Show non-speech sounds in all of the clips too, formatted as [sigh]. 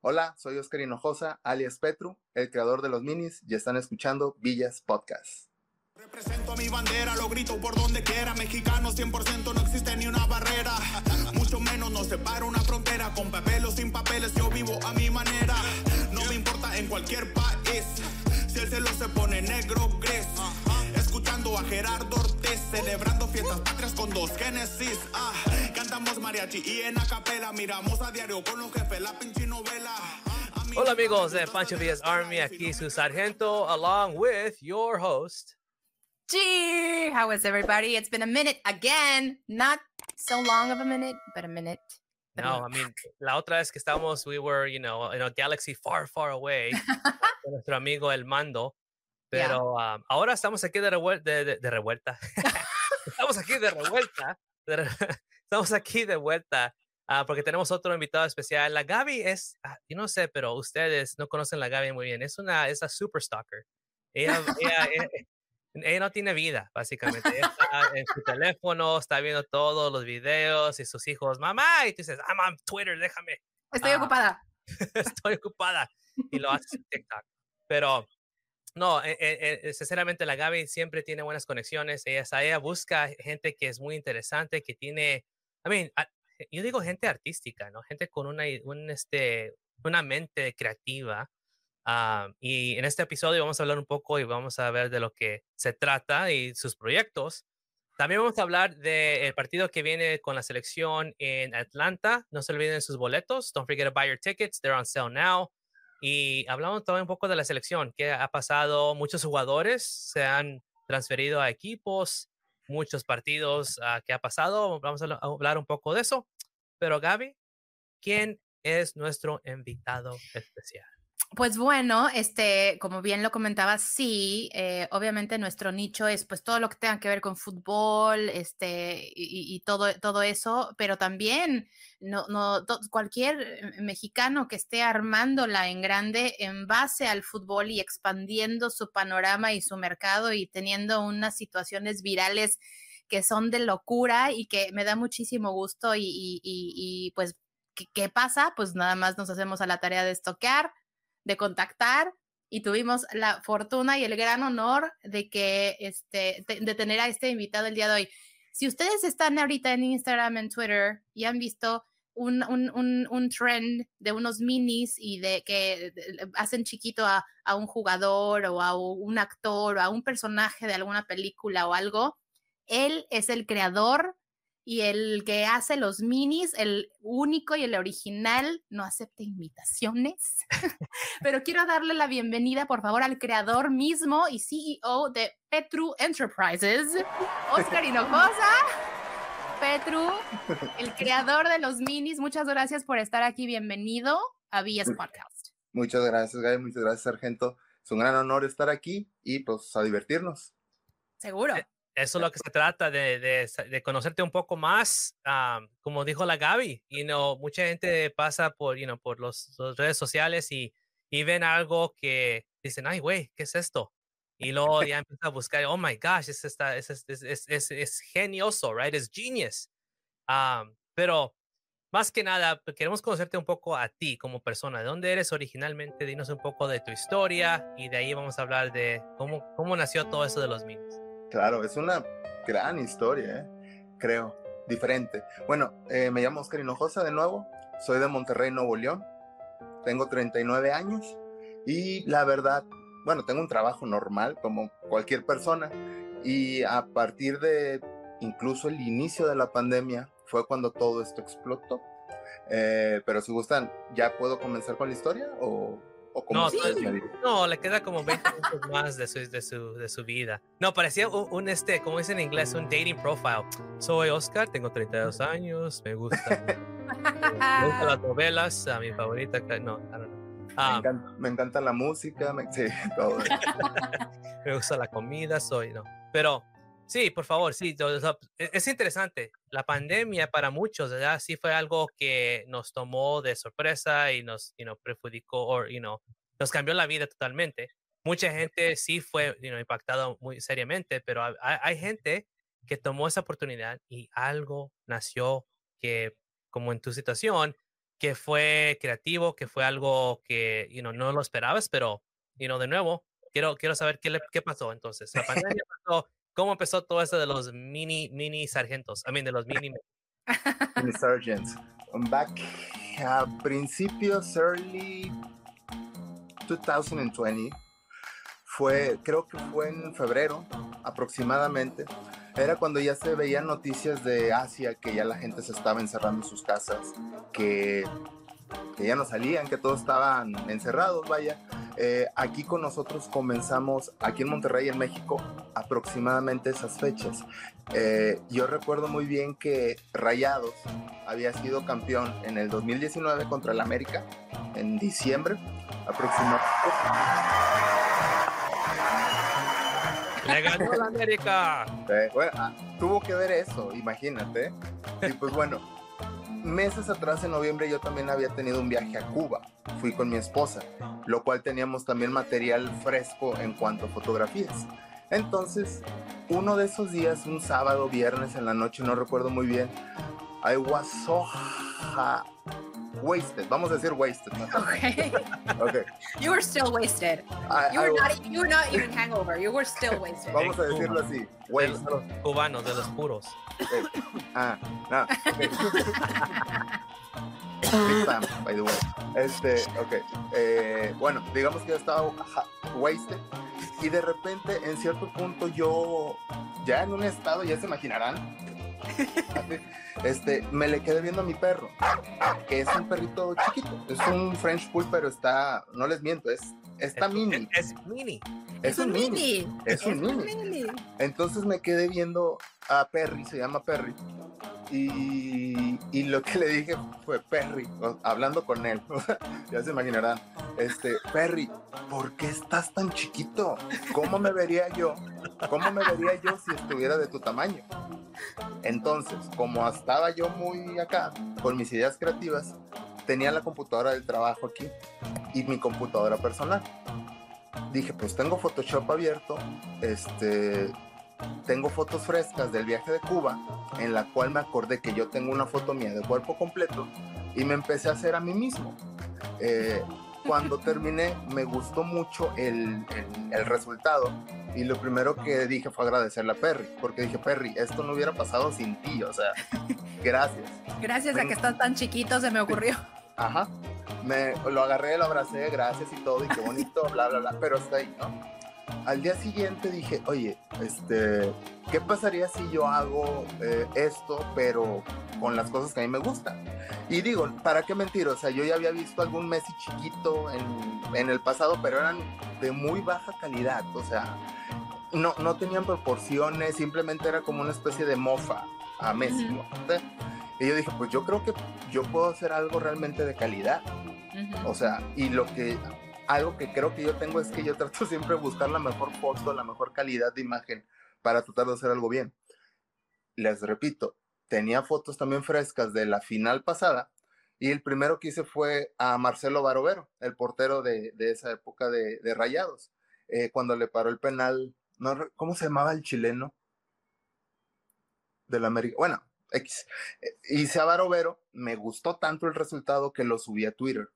Hola, soy Oscar Hinojosa, alias Petru, el creador de los minis, y están escuchando Villas Podcast. Represento mi bandera, lo grito por donde quiera. Mexicano 100% no existe ni una barrera. Mucho menos nos separa una frontera. Con papel o sin papeles, yo vivo a mi manera. No me importa en cualquier país. Si el cielo se pone negro, gris. Escuchando a Gerardo Ortiz, celebrando fiestas patrias con dos Génesis. Ah, cantamos mariachi y en acapela. Miramos a diario con los jefes la pinche novela. Hola amigos de Pancho Villas Army, aquí su sargento, along with your host. Gee, how is everybody? It's been a minute again. Not so long of a minute, but a minute. But No, I mean, la otra vez que estábamos, we were, you know, in a galaxy far, far away, [laughs] con nuestro amigo El Mando. Yeah. Pero um, ahora estamos aquí de, revuel- de, de- de revuelta. [laughs] estamos aquí de revuelta. re- [laughs] estamos aquí de vuelta ah, porque tenemos otro invitado especial. La Gaby es, ah, yo no sé, pero ustedes no conocen la Gaby muy bien. Es una, es una super stalker. Ella, ella, ella- [laughs] ella no tiene vida, básicamente. Ella está en su teléfono, está viendo todos los videos y sus hijos, mamá, y tú dices, I'm on Twitter, déjame, Estoy Ah. ocupada. estoy ocupada. Y lo haces en TikTok. Pero, no, eh, eh, eh, sinceramente, la Gaby siempre tiene buenas conexiones. Ella, ella busca gente que es muy interesante, que tiene, I mean, yo digo gente artística, ¿no? Gente con una, un, este, una mente creativa. Ah, y en este episodio vamos a hablar un poco y vamos a ver de lo que se trata y sus proyectos. También vamos a hablar del partido que viene con la selección en Atlanta. No se olviden sus boletos. Don't forget to buy your tickets. They're on sale now. Y hablamos también un poco de la selección. ¿Qué ha pasado? Muchos jugadores se han transferido a equipos. Muchos partidos ah, que ha pasado. Vamos a hablar un poco de eso. Pero Gaby, ¿quién es nuestro invitado especial? Pues bueno, este, como bien lo comentaba, sí, eh, obviamente nuestro nicho es pues todo lo que tenga que ver con fútbol, este, y, todo, todo eso, pero también no, no, cualquier mexicano que esté armándola en grande en base al fútbol y expandiendo su panorama y su mercado y teniendo unas situaciones virales que son de locura y que me da muchísimo gusto y, y- y- pues, ¿qué, qué pasa? Pues nada más nos hacemos a la tarea de estoquear de contactar y tuvimos la fortuna y el gran honor de que este de, tener a este invitado el día de hoy. Si ustedes están ahorita en Instagram, en Twitter y han visto un, un, un, un trend de unos minis y de que hacen chiquito a, a un jugador o a un actor o a un personaje de alguna película o algo, él es el creador y el que hace los minis, el único y el original, no acepta invitaciones. [laughs] Pero quiero darle la bienvenida, por favor, al creador mismo y CEO de Petru Enterprises, Oscar Hinojosa. Petru, el creador de los minis, muchas gracias por estar aquí. Bienvenido a Villas Podcast. Muchas gracias, Gaby, muchas gracias, Sargento. Es un gran honor estar aquí y pues a divertirnos. Seguro. Eso es lo que se trata, de, de de conocerte un poco más, ah, como dijo la Gaby, you know, mucha gente pasa por, you know, por las redes sociales y, y ven algo que dicen, ay, güey, ¿qué es esto? Y luego ya empieza a buscar, oh my gosh, es, esta, es, es, es, es, genioso, right? Es genius. Ah, pero más que nada, pues, queremos conocerte un poco a ti como persona. ¿De dónde eres originalmente? Dinos un poco de tu historia y de ahí vamos a hablar de cómo, cómo nació todo eso de los minis. Claro, es una gran historia, ¿eh? creo, diferente. Bueno, eh, me llamo Oscar Hinojosa de nuevo, soy de Monterrey, Nuevo León, tengo 39 años y la verdad, bueno, tengo un trabajo normal como cualquier persona y a partir de incluso el inicio de la pandemia fue cuando todo esto explotó. Eh, pero si gustan, ¿ya puedo comenzar con la historia o, o cómo No, sí. No, le queda como 20 minutos más de su, de su, de su vida. No, parecía un, un, este, como dicen en inglés, un dating profile. Soy Oscar, tengo 32 años, me gustan, [laughs] me gustan las novelas, a mi favorita, no, I don't know. Me Ah, encanta, me encanta la música, me, sí, [laughs] todo. [laughs] me gusta la comida, soy, no. Pero sí, por favor, sí, e- es interesante. La pandemia para muchos, ¿verdad? Sí fue algo que nos tomó de sorpresa y nos, you know, perjudicó, o, you know, nos cambió la vida totalmente. Mucha gente sí fue, you know, impactada muy seriamente, pero hay, hay gente que tomó esa oportunidad y algo nació que, como en tu situación, que fue creativo, que fue algo que you know, no lo esperabas, pero you know, de nuevo, quiero, quiero saber qué, le, qué pasó entonces. La [laughs] pandemia pasó, ¿cómo empezó todo eso de los mini, mini sargentos? I mean, de los mini... mini [laughs] sergeants. Back a principios, early 2020, fue, creo que fue en febrero aproximadamente, era cuando ya se veían noticias de Asia, que ya la gente se estaba encerrando en sus casas, que, que ya no salían, que todos estaban encerrados, vaya. Eh, aquí con nosotros comenzamos, aquí en Monterrey, en México, aproximadamente esas fechas. Eh, yo recuerdo muy bien que Rayados había sido campeón en el 2019 contra el América, en diciembre aproximadamente. ¡Le ganó la América! Eh, bueno, ah, tuvo que ver eso, imagínate. Y pues bueno, meses atrás, en noviembre, yo también había tenido un viaje a Cuba. Fui con mi esposa, lo cual teníamos también material fresco en cuanto a fotografías. Entonces, uno de esos días, un sábado, viernes en la noche, no recuerdo muy bien, I was so wasted. Vamos a decir wasted. Okay. okay. You were still wasted. I, You were, was- not, you were not even hangover. You were still wasted. Vamos a decirlo así, De wasted. los cubanos, de los puros. Eh, ah, no. ok. Big fan, by the way. Este, ok. eh, bueno, digamos que yo estaba wasted y de repente en cierto punto yo, ya en un estado, ya se imaginarán, [laughs] este, me le quedé viendo a mi perro, que es un perrito chiquito, es un French Pool, pero está, no les miento, es, está Es- mini, Es mini. es, un mini. Es un mini. Entonces me quedé viendo a Perry, se llama Perry. Y, y lo que le dije fue, Perry, hablando con él, [laughs] ya se imaginarán, este, Perry, ¿por qué estás tan chiquito? ¿Cómo me vería yo? ¿Cómo me vería yo si estuviera de tu tamaño? Entonces, como estaba yo muy acá, con mis ideas creativas, tenía la computadora del trabajo aquí y mi computadora personal. Dije, pues tengo Photoshop abierto, este, tengo fotos frescas del viaje de Cuba, en la cual me acordé que yo tengo una foto mía de cuerpo completo y me empecé a hacer a mí mismo. Eh, cuando terminé, me gustó mucho el, el- el resultado y lo primero que dije fue agradecerle a Perry, porque dije, Perry, esto no hubiera pasado sin ti, o sea, [laughs] gracias. Gracias a que estás tan chiquito se me ocurrió. Ajá. Me, lo agarré, lo abracé, gracias y todo, y qué bonito, bla, bla, bla, pero hasta ahí, ¿no? Al día siguiente dije, oye, este, ¿qué pasaría si yo hago eh, esto, pero con las cosas que a mí me gustan? Y digo, ¿para qué mentir? O sea, yo ya había visto algún Messi chiquito en, en el pasado, pero eran de muy baja calidad, o sea, no, no tenían proporciones, simplemente era como una especie de mofa a Messi. ¿no? Y yo dije, pues yo creo que yo puedo hacer algo realmente de calidad. O sea, y lo que, algo que creo que yo tengo es que yo [laughs] trato siempre de buscar la mejor foto, la mejor calidad de imagen para tratar de hacer algo bien. Les repito, tenía fotos también frescas de la final pasada y el primero que hice fue a Marcelo Barovero, el portero de, de esa época de, Rayados, eh, cuando le paró el penal, no, ¿cómo se llamaba el chileno? Del América. Bueno, X. Eh, Hice a Barovero, me gustó tanto el resultado que lo subí a Twitter.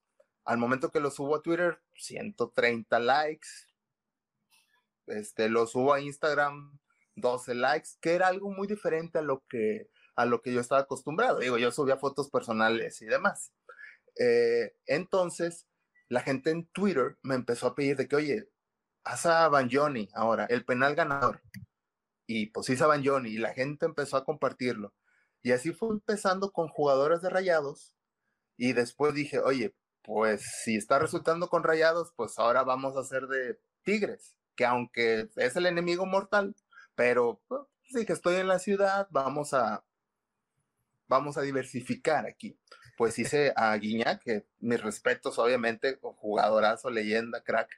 Al momento que lo subo a Twitter, 130 likes. Este, lo subo a Instagram, 12 likes, que era algo muy diferente a lo que, a lo que yo estaba acostumbrado. Digo, yo subía fotos personales y demás. Eh, entonces, la gente en Twitter me empezó a pedir de que, oye, haz a Banjoni ahora, el penal ganador. Y pues hice a y la gente empezó a compartirlo. Y así fue empezando con jugadores de rayados. Y después dije, oye, pues si está resultando con rayados, pues ahora vamos a hacer de tigres, que aunque es el enemigo mortal, pero pues, sí que estoy en la ciudad, vamos a, vamos a diversificar aquí. Pues hice [laughs] a Guiñac, que mis respetos, obviamente, jugadorazo, leyenda, crack.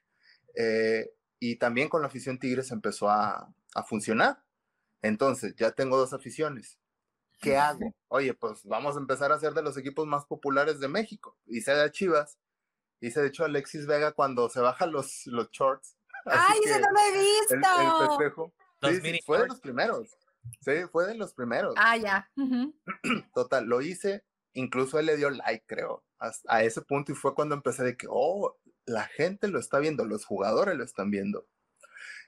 Eh, y también con la afición Tigres empezó a, a funcionar. Entonces, ya tengo dos aficiones. ¿Qué hago? Oye, pues vamos a empezar a hacer de los equipos más populares de México. Hice de Chivas, hice de hecho Alexis Vega cuando se baja los, los shorts. [laughs] ¡Ay, eso no lo he el, el visto! festejo. Sí, sí, fue de los primeros. Sí, fue de los primeros. Ah, ya. Ujú. [clears throat] Total, lo hice. Incluso él le dio like, creo. a ese punto y fue cuando empecé de que, oh, la gente lo está viendo, los jugadores lo están viendo.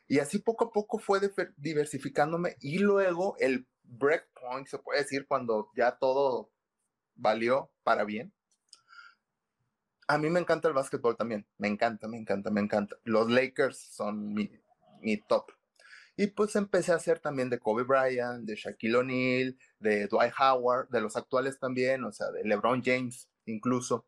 Y así poco a poco fue diversificándome y luego el breakpoint, se puede decir, cuando ya todo valió para bien. A mí me encanta el básquetbol también, me encanta, me encanta, me encanta. Los Lakers son mi, mi top. Y pues empecé a hacer también de Kobe Bryant, de Shaquille O'Neal, de Dwight Howard, de los actuales también, o sea, de LeBron James incluso.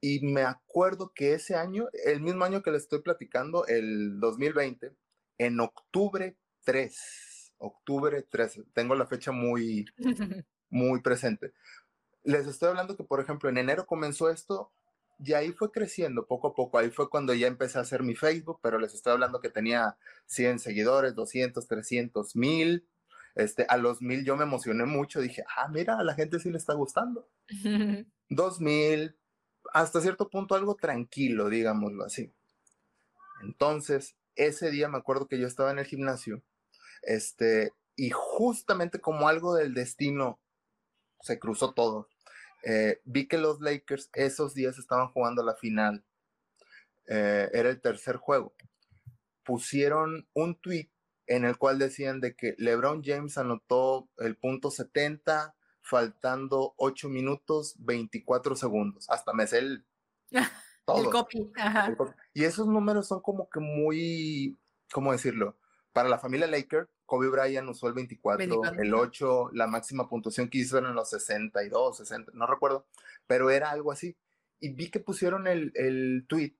Y me acuerdo que ese año, el mismo año que le estoy platicando, el 2020, en octubre 3, octubre 3, tengo la fecha muy, [laughs] muy presente. Les estoy hablando que, por ejemplo, en enero comenzó esto y ahí fue creciendo poco a poco. Ahí fue cuando ya empecé a hacer mi Facebook, pero les estoy hablando que tenía 100 seguidores, 200, 300, 1000. Este, a los 1000 yo me emocioné mucho. Dije, ah, mira, a la gente sí le está gustando. [laughs] 2000, hasta cierto punto algo tranquilo, digámoslo así. Entonces, ese día me acuerdo que yo estaba en el gimnasio, este, y justamente como algo del destino se cruzó todo. Eh, vi que los Lakers esos días estaban jugando la final. Eh, era el tercer juego. Pusieron un tweet en el cual decían de que LeBron James anotó el punto 70 faltando 8 minutos 24 segundos. Hasta me el, [laughs] todo. copy. Y esos números son como que muy, ¿cómo decirlo? Para la familia Laker, Kobe Bryant usó el 24, el 8, la máxima puntuación que hizo en los 62, 60, no recuerdo, pero era algo así. Y vi que pusieron el, el tweet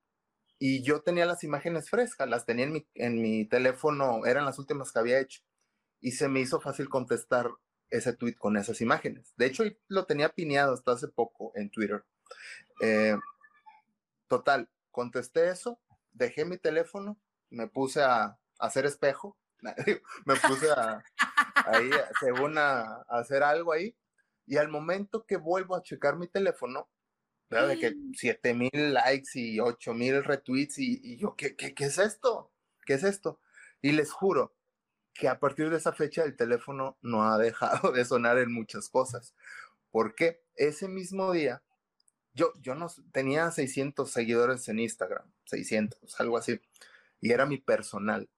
y yo tenía las imágenes frescas, las tenía en mi, en mi teléfono, eran las últimas que había hecho. Y se me hizo fácil contestar ese tweet con esas imágenes. De hecho, lo tenía pineado hasta hace poco en Twitter. Eh, total, contesté eso, dejé mi teléfono, me puse a, hacer espejo, [laughs] me puse a, ahí, según a, hacer algo ahí, y al momento que vuelvo a checar mi teléfono, de que 7 mil likes y 8 mil retweets, y, y yo, ¿qué, ¿qué, qué, es esto? ¿Qué es esto? Y les juro, que a partir de esa fecha el teléfono no ha dejado [laughs] de sonar en muchas cosas. Porque ese mismo día, yo, yo no tenía 600 seguidores en Instagram, 600, algo así, y era mi personal.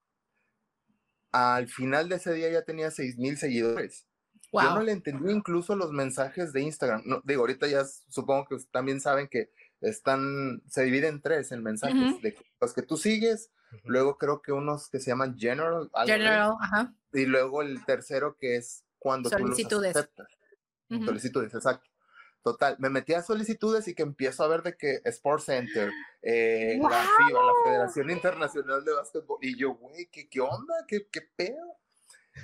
Al final de ese día ya tenía 6000 seguidores. Yo no le entendí incluso los mensajes de Instagram. No, digo, ahorita ya supongo que también saben que están, se dividen en tres en mensajes, de los que tú sigues, Luego creo que unos que se llaman general. General, ajá. Y luego el tercero que es cuando solicitudes. tú los aceptas. Solicitudes, exacto. Total, me metí a solicitudes y que empiezo a ver de que Sports Center, eh, la FIBA, la Federación Internacional de Básquetbol, y yo, güey, ¿qué, ¿qué onda? ¿Qué, ¿Qué pedo?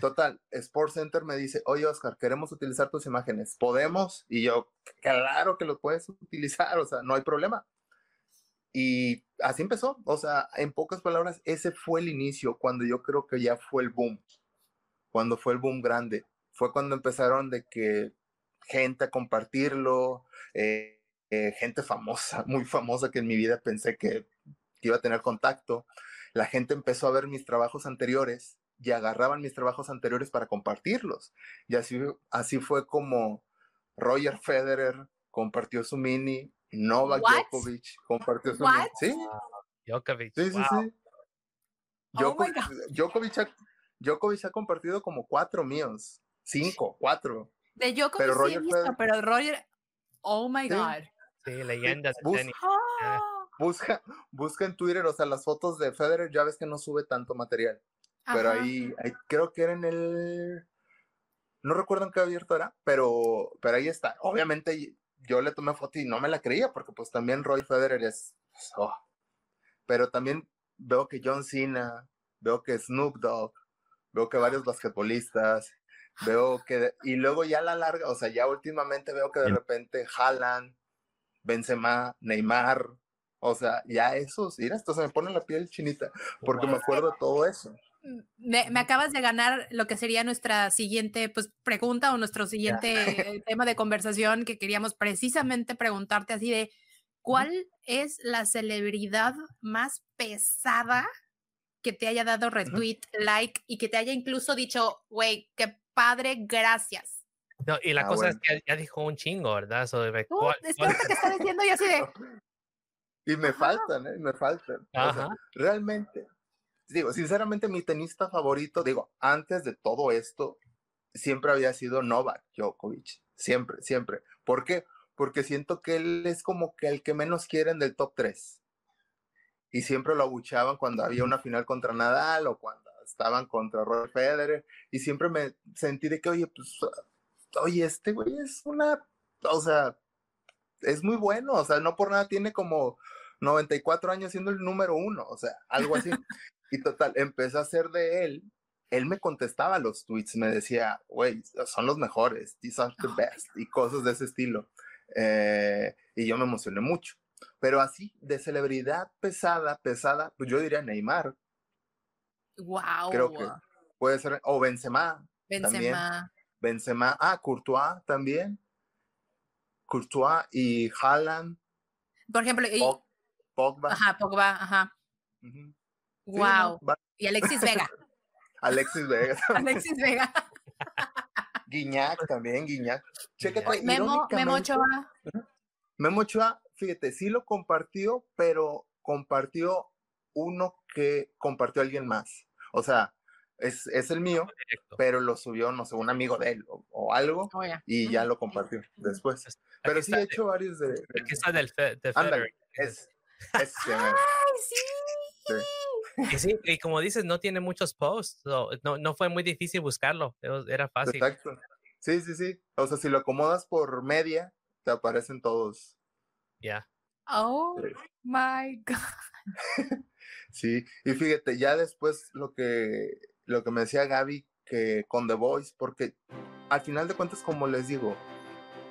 Total, Sports Center me dice, oye Oscar, queremos utilizar tus imágenes, ¿podemos? Y yo, claro que lo puedes utilizar, o sea, no hay problema. Y así empezó, o sea, en pocas palabras, ese fue el inicio, cuando yo creo que ya fue el boom, cuando fue el boom grande, fue cuando empezaron de que gente a compartirlo, eh, eh, gente famosa, [laughs] muy famosa que en mi vida pensé que, iba a tener contacto, la gente empezó a ver mis trabajos anteriores y agarraban mis trabajos anteriores para compartirlos. Y así, así fue como Roger Federer compartió su mini, Novak Djokovic compartió su ¿Sí? Djokovic. Sí, sí, sí. Oh Djokovic, ha, Djokovic, ha, compartido como cuatro míos. Cinco, cuatro. De Djokovic pero Roger sí he visto, pero Roger, oh my God. Sí, leyendas de tenis. Ah. Busca, busca en Twitter, o sea, las fotos de Federer, ya ves que no sube tanto material. Pero ahí, ahí, creo que era en el. No recuerdo en qué abierto era, pero, pero ahí está. Obviamente yo le tomé foto y no me la creía, porque pues también Roy Federer es... Oh. Pero también veo que John Cena, veo que Snoop Dogg, veo que varios basquetbolistas, veo que... Y luego ya a la larga, o sea, ya últimamente veo que de repente Haaland, Benzema, Neymar, o sea, ya esos, mira, esto se me pone la piel chinita, porque me acuerdo de todo eso. Me, acabas de ganar lo que sería nuestra siguiente pues, pregunta o nuestro siguiente [laughs] tema de conversación que queríamos precisamente preguntarte así de ¿cuál es la celebridad más pesada que te haya dado retweet, like y que te haya incluso dicho, güey, qué padre, gracias? No, y la Ah, cosa bueno. es que ya dijo un chingo, ¿verdad? Uh, cuál- es cuál- cierto que está diciendo y así de. [laughs] Y me Ajá. faltan, ¿eh? Me faltan. O sea, realmente, digo, sinceramente mi tenista favorito, digo, antes de todo esto, siempre había sido Novak Djokovic. Siempre, siempre. ¿Por qué? Porque siento que él es como que el que menos quieren del top 3. Y siempre lo abuchaban cuando había una final contra Nadal o cuando estaban contra Roger Federer. Y siempre me sentí de que, oye, pues, oye, este güey es una, o sea, es muy bueno, o sea, no por nada tiene como 94 años siendo el número uno, o sea, algo así. [laughs] y total, empecé a hacer de él, él me contestaba los tweets, me decía, güey, son los mejores, these are the best, y cosas de ese estilo. Eh, y yo me emocioné mucho. Pero así, de celebridad pesada, pesada, pues yo diría Neymar, Wow. creo que puede ser, o Benzema, Benzema. Benzema, ah, Courtois también, Courtois y Haaland, Por ejemplo, y, Pog- Pogba. ajá, Pogba, ajá. Wow. no, Y Alexis Vega. [laughs] Alexis Vega, [laughs] Alexis Vega. [laughs] Guiñac también, Guiñac. Memo, Memo Ochoa. Memo Ochoa, fíjate, sí lo compartió, pero compartió uno que compartió alguien más. O sea, es, es el mío, Directo. pero lo subió, no sé, un amigo de él o, o algo, Oh, y ya lo compartió después. Aquí Pero sí he hecho varios de... de- Aquí está del, fe, de Ándale, Federer. es, [laughs] mero, Ay, sí. sí. Y sí, y como dices, no tiene muchos posts. so, no, no fue muy difícil buscarlo. Era- fácil. Exacto. Sí, sí, sí. O sea, si lo acomodas por media, te aparecen todos. Ya. Oh Sí. my God. [laughs] Sí, y fíjate, ya después lo que, lo que me decía Gaby, que con The Voice, porque al final de cuentas, como les digo,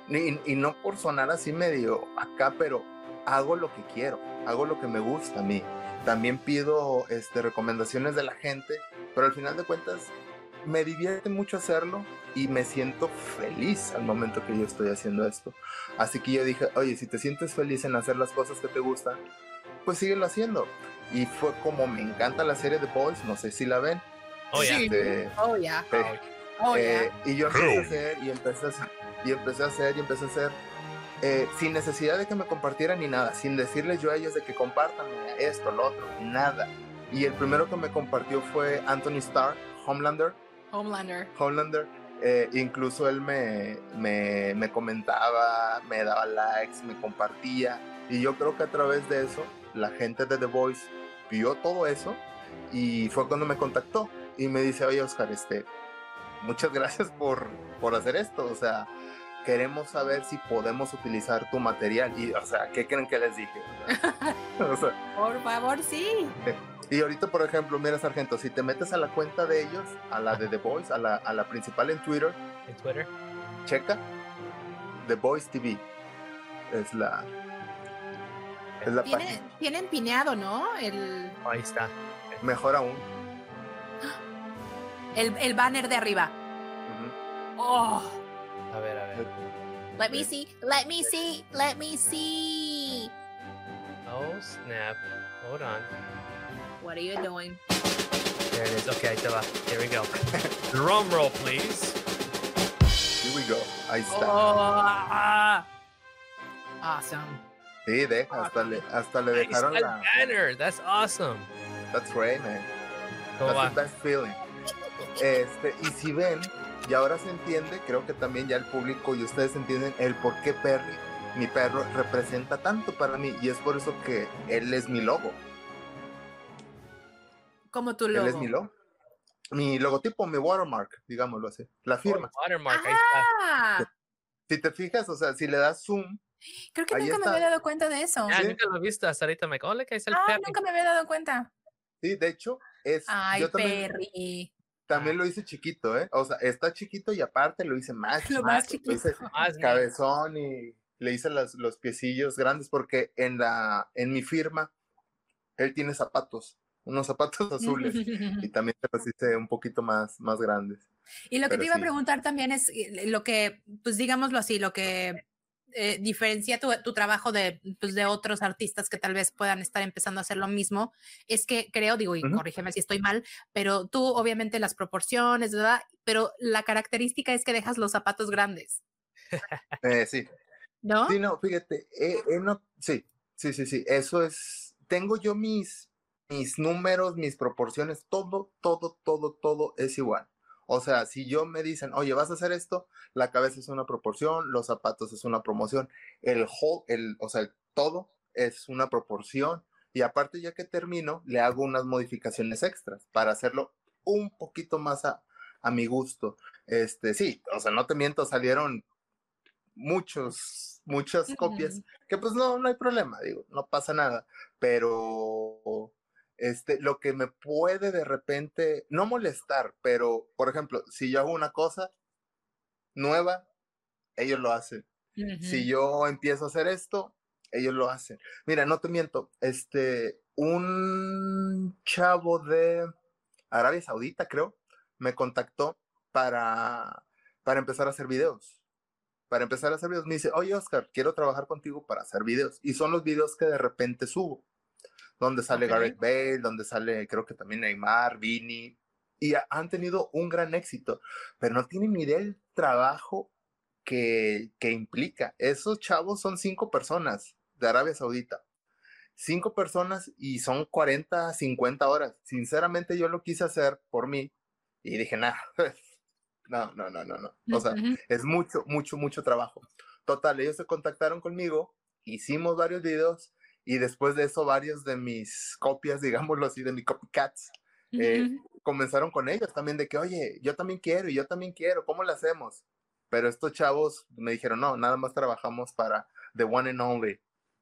y, y no por sonar así medio acá, pero hago lo que quiero, hago lo que me gusta a mí. También pido este, recomendaciones de la gente, pero al final de cuentas me divierte mucho hacerlo y me siento feliz al momento que yo estoy haciendo esto. Así que yo dije, oye, si te sientes feliz en hacer las cosas que te gustan, pues síguelo haciendo. Y fue como me encanta la serie The Boys, no sé si la ven. Oh. Sí. Este, Oh, ya. sí. Oh, Eh, ya. y yo empecé a hacer y empecé a hacer y empecé a hacer y empecé a hacer eh, sin necesidad de que me compartieran ni nada, sin decirles yo a ellos de que compartan esto, lo otro, nada. Y el primero que me compartió fue Anthony Starr, Homelander. Homelander. Homelander. eh, incluso él me, me, me comentaba, me daba likes, me compartía. Y yo creo que a través de eso, la gente de The Voice vio todo eso y fue cuando me contactó y me dice, oye Oscar, este, muchas [laughs] gracias por, por hacer esto. O sea, queremos saber si podemos utilizar tu material. Y, o sea, ¿qué creen que les dije? O [laughs] sea, o sea, Por favor, sí. y ahorita, por ejemplo, mira, Sargento, si te metes a la cuenta de ellos, a la de The Voice, a la, a la principal en Twitter, En Twitter. checa The Voice TV. Es la, es la Tiene, página. tiene empineado, ¿no? El, ahí está. Mejor aún. [gasps] el, el banner de arriba. Oh. A ver, a ver. Let me see. Let me see. Let me see. Oh, snap. Hold on. What are you doing? There it is. Okay, ahí te va. Here we go. [laughs] Drum roll, please. Here we go. Ahí está. Oh, ah. Awesome. Sí, deja, hasta le, hasta le dejaron la. banner. That's awesome. That's right, man. ¿Cómo That's va? the best feeling. Este, y si ven, y ahora se entiende, creo que también ya el público y ustedes entienden el por qué Perry, mi perro, representa tanto para mí. Y es por eso que él es mi logo. Como tu Él logo. es mi logo. Mi logotipo, mi watermark, digámoslo así. La Oh, firma. watermark. Ahí está. Ah, Si te fijas, o sea, si le das zoom, creo que Ahí nunca está. me había dado cuenta de eso. ¿Sí? nunca lo he visto hasta ahorita. Me hola, que es el Ah, nunca me había dado cuenta. sí, de hecho, es. Ay, yo también, Perry. también lo hice chiquito, ¿eh? O sea, está chiquito y aparte lo hice más. [laughs] Lo más Lo hice Más ni- cabezón y le hice las- los piecillos grandes porque en la en mi firma él tiene zapatos, unos zapatos [laughs] azules y [laughs] también te los hice un poquito más más grandes. Y lo que Pero te iba a preguntar también es eh, lo que, pues digámoslo así, lo que eh, diferencia tu, tu trabajo de, pues, de otros artistas que tal vez puedan estar empezando a hacer lo mismo, es que creo, digo, y Ujú. corrígeme si estoy mal, pero tú obviamente las proporciones, ¿verdad? Pero la característica es que dejas los zapatos grandes, Eh, sí, ¿no? sí, no, fíjate, eh, no, sí, sí, sí, sí, eso es, tengo yo mis, mis números, mis proporciones, todo, todo, todo, todo es igual. O sea, si yo me dicen, oye, vas a hacer esto, la cabeza es una proporción, los zapatos es una promoción, el whole, el, o sea, el todo es una proporción. Y aparte, ya que termino, le hago unas modificaciones extras para hacerlo un poquito más a, a mi gusto. Este, sí, o sea, no te miento, salieron muchos, muchas copias, que pues no, no hay problema, digo, no pasa nada, pero este, lo que me puede de repente, no molestar, pero, por ejemplo, si yo hago una cosa nueva, ellos lo hacen. Si yo empiezo a hacer esto, ellos lo hacen. Mira, no te miento, este, un chavo de Arabia Saudita, creo, me contactó para, para empezar a hacer videos. Para empezar a hacer videos, me dice, oye Oscar, quiero trabajar contigo para hacer videos. Y son los videos que de repente subo, donde sale Ok. Gareth Bale, donde sale, creo que también Neymar, Vini, y ha- han tenido un gran éxito, pero no tienen ni idea el trabajo que, que implica. Esos chavos son cinco personas de Arabia Saudita. Cinco personas y son 40, 50 horas. Sinceramente yo lo quise hacer por mí y dije, nah, [laughs] no, no, no, no, no. O sea, Ujú. es mucho, mucho, mucho trabajo. Total, ellos se contactaron conmigo, hicimos varios videos y después de eso varios de mis copias, [laughs] digámoslo así, de mis copycats, eh, Ujú. comenzaron con ellos también de que, oye, yo también quiero y yo también quiero, ¿cómo lo hacemos? Pero estos chavos me dijeron, no, nada más trabajamos para the one and only.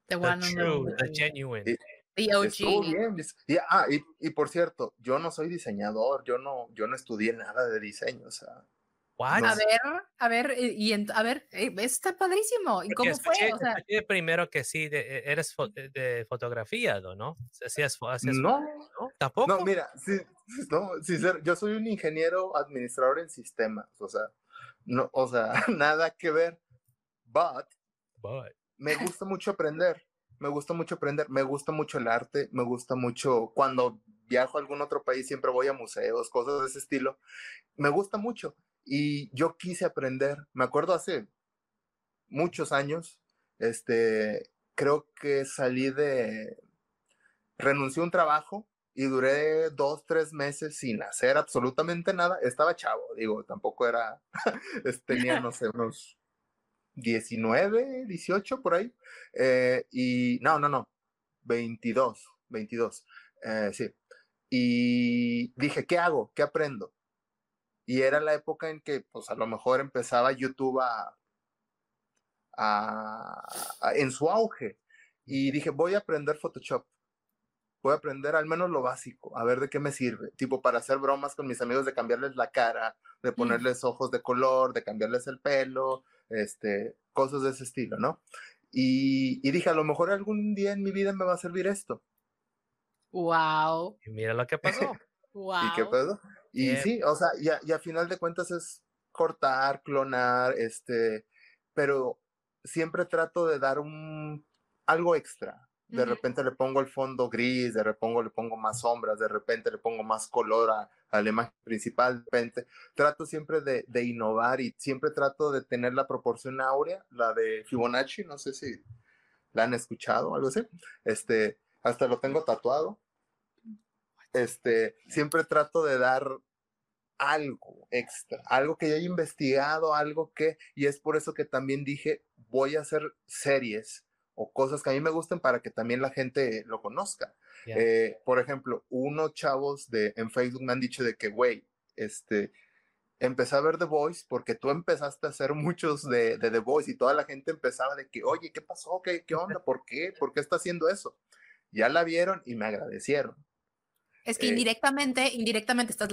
The The one and true, only. the genuine. Y- The OG. bien. Y, ah, y, y por cierto, yo no soy diseñador, yo no, yo no estudié nada de diseño, o sea, What? no A ver, a ver, y, y ent- a ver, eh, está padrísimo. ¿Y cómo fue? escuché, O sea, primero que sí, de- e- eres fo- de, de fotografía, ¿no? ¿no? Hacías hacías no, ¿no? ¿Tampoco? no, mira, sí, [laughs] no, sincero, yo soy un ingeniero administrador en sistemas, o sea, no, o sea, [laughs] nada que ver, but But- me gusta mucho aprender, me gusta mucho aprender, me gusta mucho el arte, me gusta mucho cuando viajo a algún otro país, siempre voy a museos, cosas de ese estilo, me gusta mucho y yo quise aprender, me acuerdo hace muchos años, este, creo que salí de, renuncié a un trabajo y duré dos, tres meses sin hacer absolutamente nada, estaba chavo, digo, tampoco era, [laughs] tenía, no sé, unos 19, 18 por ahí. eh, y no, no, no, 22, 22, eh, sí. Y dije, ¿qué hago? ¿Qué aprendo? Y era la época en que, pues a lo mejor empezaba YouTube a, a- a- en su auge. Y dije, voy a aprender Photoshop. Voy a aprender al menos lo básico, a ver de qué me sirve. Tipo, para hacer bromas con mis amigos de cambiarles la cara, de ponerles ojos de color, de cambiarles el pelo, este, cosas de ese estilo, ¿no? Y, y dije, a lo mejor algún día en mi vida me va a servir esto. wow, Y mira lo que [laughs] pasó. wow. ¿Y qué pedo? Y Bien. sí, o sea, y a, y a final de cuentas es cortar, clonar, este, pero siempre trato de dar un algo extra. De repente le pongo el fondo gris, de repente le pongo más sombras, de repente le pongo más color a, a la imagen principal, de repente trato siempre de, de innovar y siempre trato de tener la proporción áurea, la de Fibonacci, no sé si la han escuchado o algo así. Este, hasta lo tengo tatuado. Este, siempre trato de dar algo extra, algo que yo haya investigado, algo que, y es por eso que también dije, voy a hacer series o cosas que a mí me gusten para que también la gente lo conozca. Ya. Eh, por ejemplo, unos chavos de, en Facebook me han dicho de que, güey, este, empecé a ver The Voice porque tú empezaste a hacer [laughs] muchos de, de The Voice y toda la gente empezaba de que, oye, ¿qué pasó? ¿Qué, qué onda? ¿Por qué? ¿Por qué está haciendo eso? Ya la vieron y me agradecieron. Es que Eh, indirectamente, indirectamente estás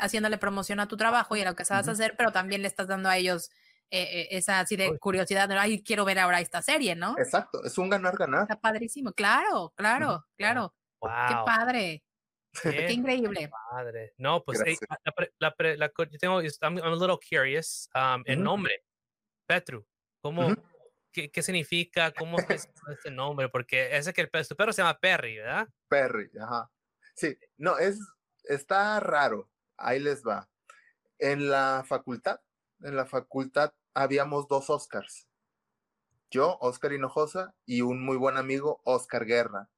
haciéndole promoción a tu trabajo y a lo que sabes Ujú. hacer, pero también le estás dando a ellos eh, eh, esa así de Uy. curiosidad, de, ay, quiero ver ahora esta serie, ¿no? Exacto, es un ganar-ganar. Está padrísimo, claro, claro, claro. Qué Wow. padre, qué bien increíble. padre. No, pues hey, la, pre- la la co- yo tengo, I'm, I'm a little curious. um, el Ujú. nombre, Petru, ¿cómo, qué, qué significa? ¿Cómo es este nombre? Porque ese que el perro, tu perro se llama Perry, ¿verdad? Perry, ajá. Sí, no, es, está raro. Ahí les va. En la facultad, en la facultad habíamos dos Oscars. Yo, Oscar Hinojosa, y un muy buen amigo, Oscar Guerra.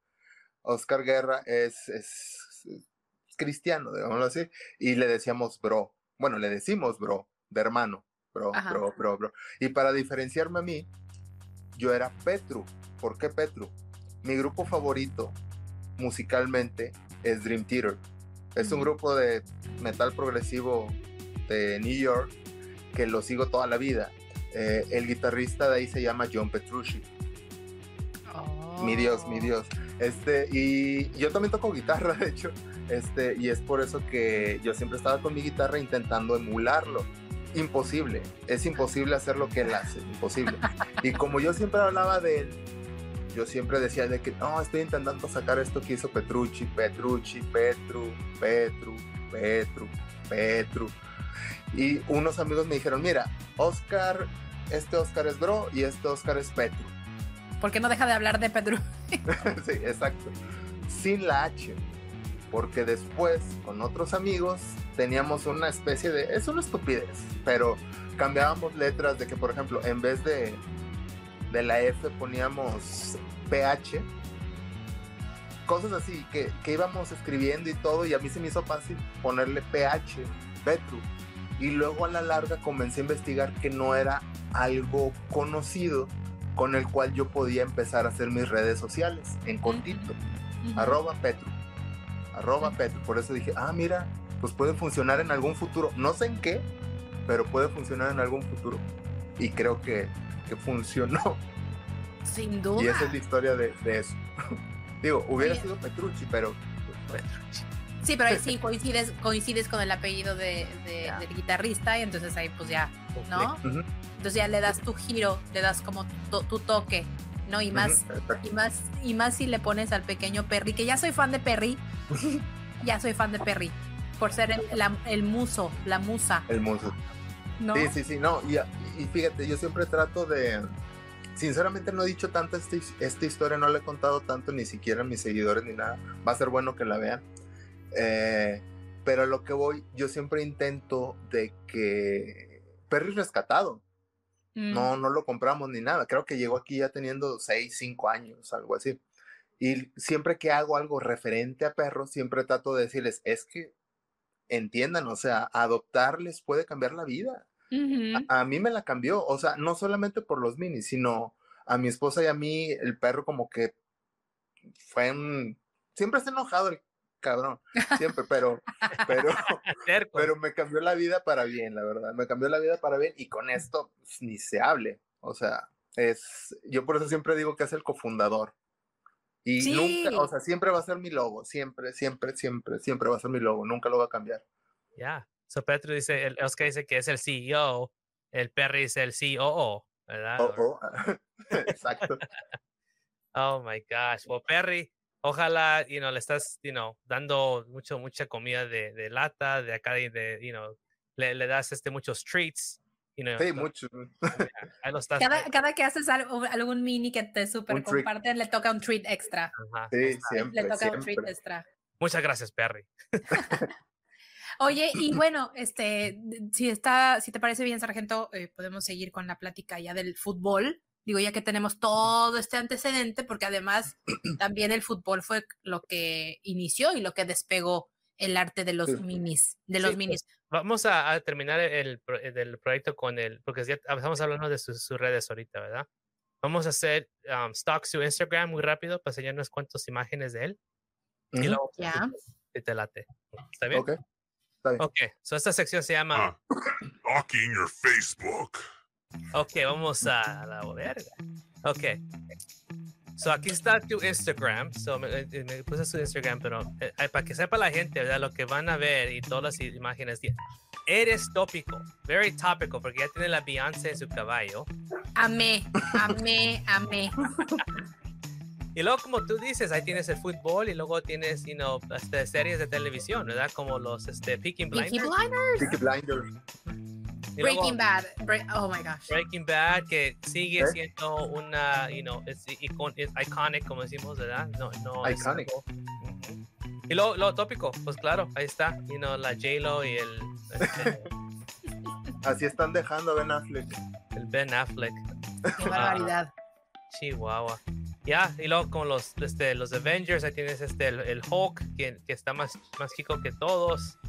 Oscar Guerra es, es, es cristiano, digámoslo así, y le decíamos bro. Bueno, le decimos bro, de hermano. Bro, Ajá. bro, bro, bro. Y para diferenciarme a mí, yo era Petru. ¿Por qué Petru? Mi grupo favorito musicalmente es Dream Theater. Es un grupo de metal progresivo de New York que lo sigo toda la vida. Eh, el guitarrista de ahí se llama John Petrucci. Mi Dios, mi Oh. Dios. Este, y yo también toco guitarra, [laughs] de hecho. Este, y es por eso que yo siempre estaba con mi guitarra intentando emularlo. Imposible, es imposible hacer lo que él hace, imposible. [laughs] Y como yo siempre hablaba de él, yo siempre decía de que no, estoy intentando sacar esto que hizo Petrucci, Petrucci, Petru, Petru, Petru, Petru. Y unos amigos me dijeron, mira, Oscar, este Oscar es bro y este Oscar es Petru. ¿Por qué no deja de hablar de Pedro? [laughs] sí, exacto. Sin la H. Porque después, con otros amigos, teníamos una especie de. Es una estupidez, pero cambiábamos letras de que, por ejemplo, en vez de, de la F poníamos PH. Cosas así que, que íbamos escribiendo y todo, y a mí se me hizo fácil ponerle PH, Petru. Y luego a la larga comencé a investigar que no era algo conocido con el cual yo podía empezar a hacer mis redes sociales en cortito. Arroba Petru. Arroba Petru. Por eso dije, ah, mira, pues puede funcionar en algún futuro. No sé en qué, pero puede funcionar en algún futuro. Y creo que, que funcionó. Sin Y duda. esa es la historia de, de eso. [laughs] Digo, hubiera Oye. sido Petrucci, pero... pues, Sí, pero ahí sí [laughs] coincides, coincides con el apellido de, de- del guitarrista y entonces ahí pues ya, ¿no? Entonces ya le das tu giro, le das como tu, tu toque, ¿no? Y más, y más, y más si le pones al pequeño Perry, que ya soy fan de Perry, [laughs] ya soy fan de Perry, por ser el, la- el muso, la musa, El muso. ¿No? Sí, sí, sí, no, y, y fíjate, yo siempre trato de, sinceramente no he dicho tanto esta, his- esta historia, no la he contado tanto ni siquiera a mis seguidores ni nada, va a ser bueno que la vean, Eh, pero a lo que voy, yo siempre intento de que Perry rescatado, Mm, no, no lo compramos ni nada, creo que llegó aquí ya teniendo 6, 5 años, algo así, y siempre que hago algo referente a perros, siempre trato de decirles, es que entiendan, o sea, adoptarles puede cambiar la vida ujú. a, a mí me la cambió, o sea, no solamente por los minis, sino a mi esposa y a mí, el perro como que fue un... Siempre está enojado el cabrón, siempre, pero, [laughs] pero, pero me cambió la vida para bien, la verdad, me cambió la vida para bien y con esto pues, ni se hable, o sea, es, yo por eso siempre digo que es el cofundador. Y Sí. nunca, o sea, siempre va a ser mi logo, siempre, siempre, siempre, siempre va a ser mi logo, nunca lo va a cambiar. Ya. So Petro dice, el Oscar dice que es el CEO, el Perry es el COO, ¿verdad? Oh, oh, [laughs] Exacto. Oh my gosh. Well, Perry, ojalá, you know, le estás, you know, dando mucho, mucha comida de, de lata, de acá, de, de, you know, le, le das este muchos treats. You know, Sí, so, mucho. ahí lo estás. Cada, cada que haces algo- algún mini que te super Un treat. comparten, le toca un treat extra. Ajá, Sí, siempre, Le toca un treat siempre. extra. Muchas gracias, Perry. [laughs] Oye, y bueno, este, si está, si te parece bien, Sargento, eh, podemos seguir con la plática ya del fútbol. Digo, ya que tenemos todo este antecedente, porque además [clears throat] también el fútbol fue lo que inició y lo que despegó el arte de los Sí. minis, de los Sí, minis. Vamos a, a terminar el, pro- el del proyecto con el, porque ya estamos hablando de sus, sus redes ahorita, ¿verdad? Vamos a hacer um, stock su Instagram muy rápido para enseñarnos cuántas imágenes de él. Y luego, Ya. si te late. ¿Está bien? Ok. Ok, so esta sección se llama. Ah, Stalking your Facebook. Ok, vamos a la verga. Ok. So aquí está tu Instagram. So me, eh, me puse su Instagram, pero eh, eh, para que sepa la gente, ¿verdad? Lo que van a ver y todas las imágenes. Eres tópico, very topical, porque ya tiene la Beyoncé en su caballo. Amé, amé, amé. [laughs] Y luego, como tú dices, ahí tienes el fútbol y luego tienes, you know, este, series de televisión, ¿verdad? Como los este, Peaky Peaky Blinders. Peaky Blinders. Y luego Breaking Bad. Bre- oh my gosh. Breaking Bad, que sigue ¿Eh? siendo una, you know, es, icon- es iconic, como decimos, ¿verdad? No, no. es Iconic. Y lo, lo tópico, pues claro, ahí está, you know, la J-Lo y el, este, [laughs] Así están dejando a Ben Affleck. el Ben Affleck. Qué barbaridad. Chihuahua. Ya, y luego con los, este, los Avengers, ahí tienes este, el, el Hulk, que, que está más, más chico que todos. [laughs]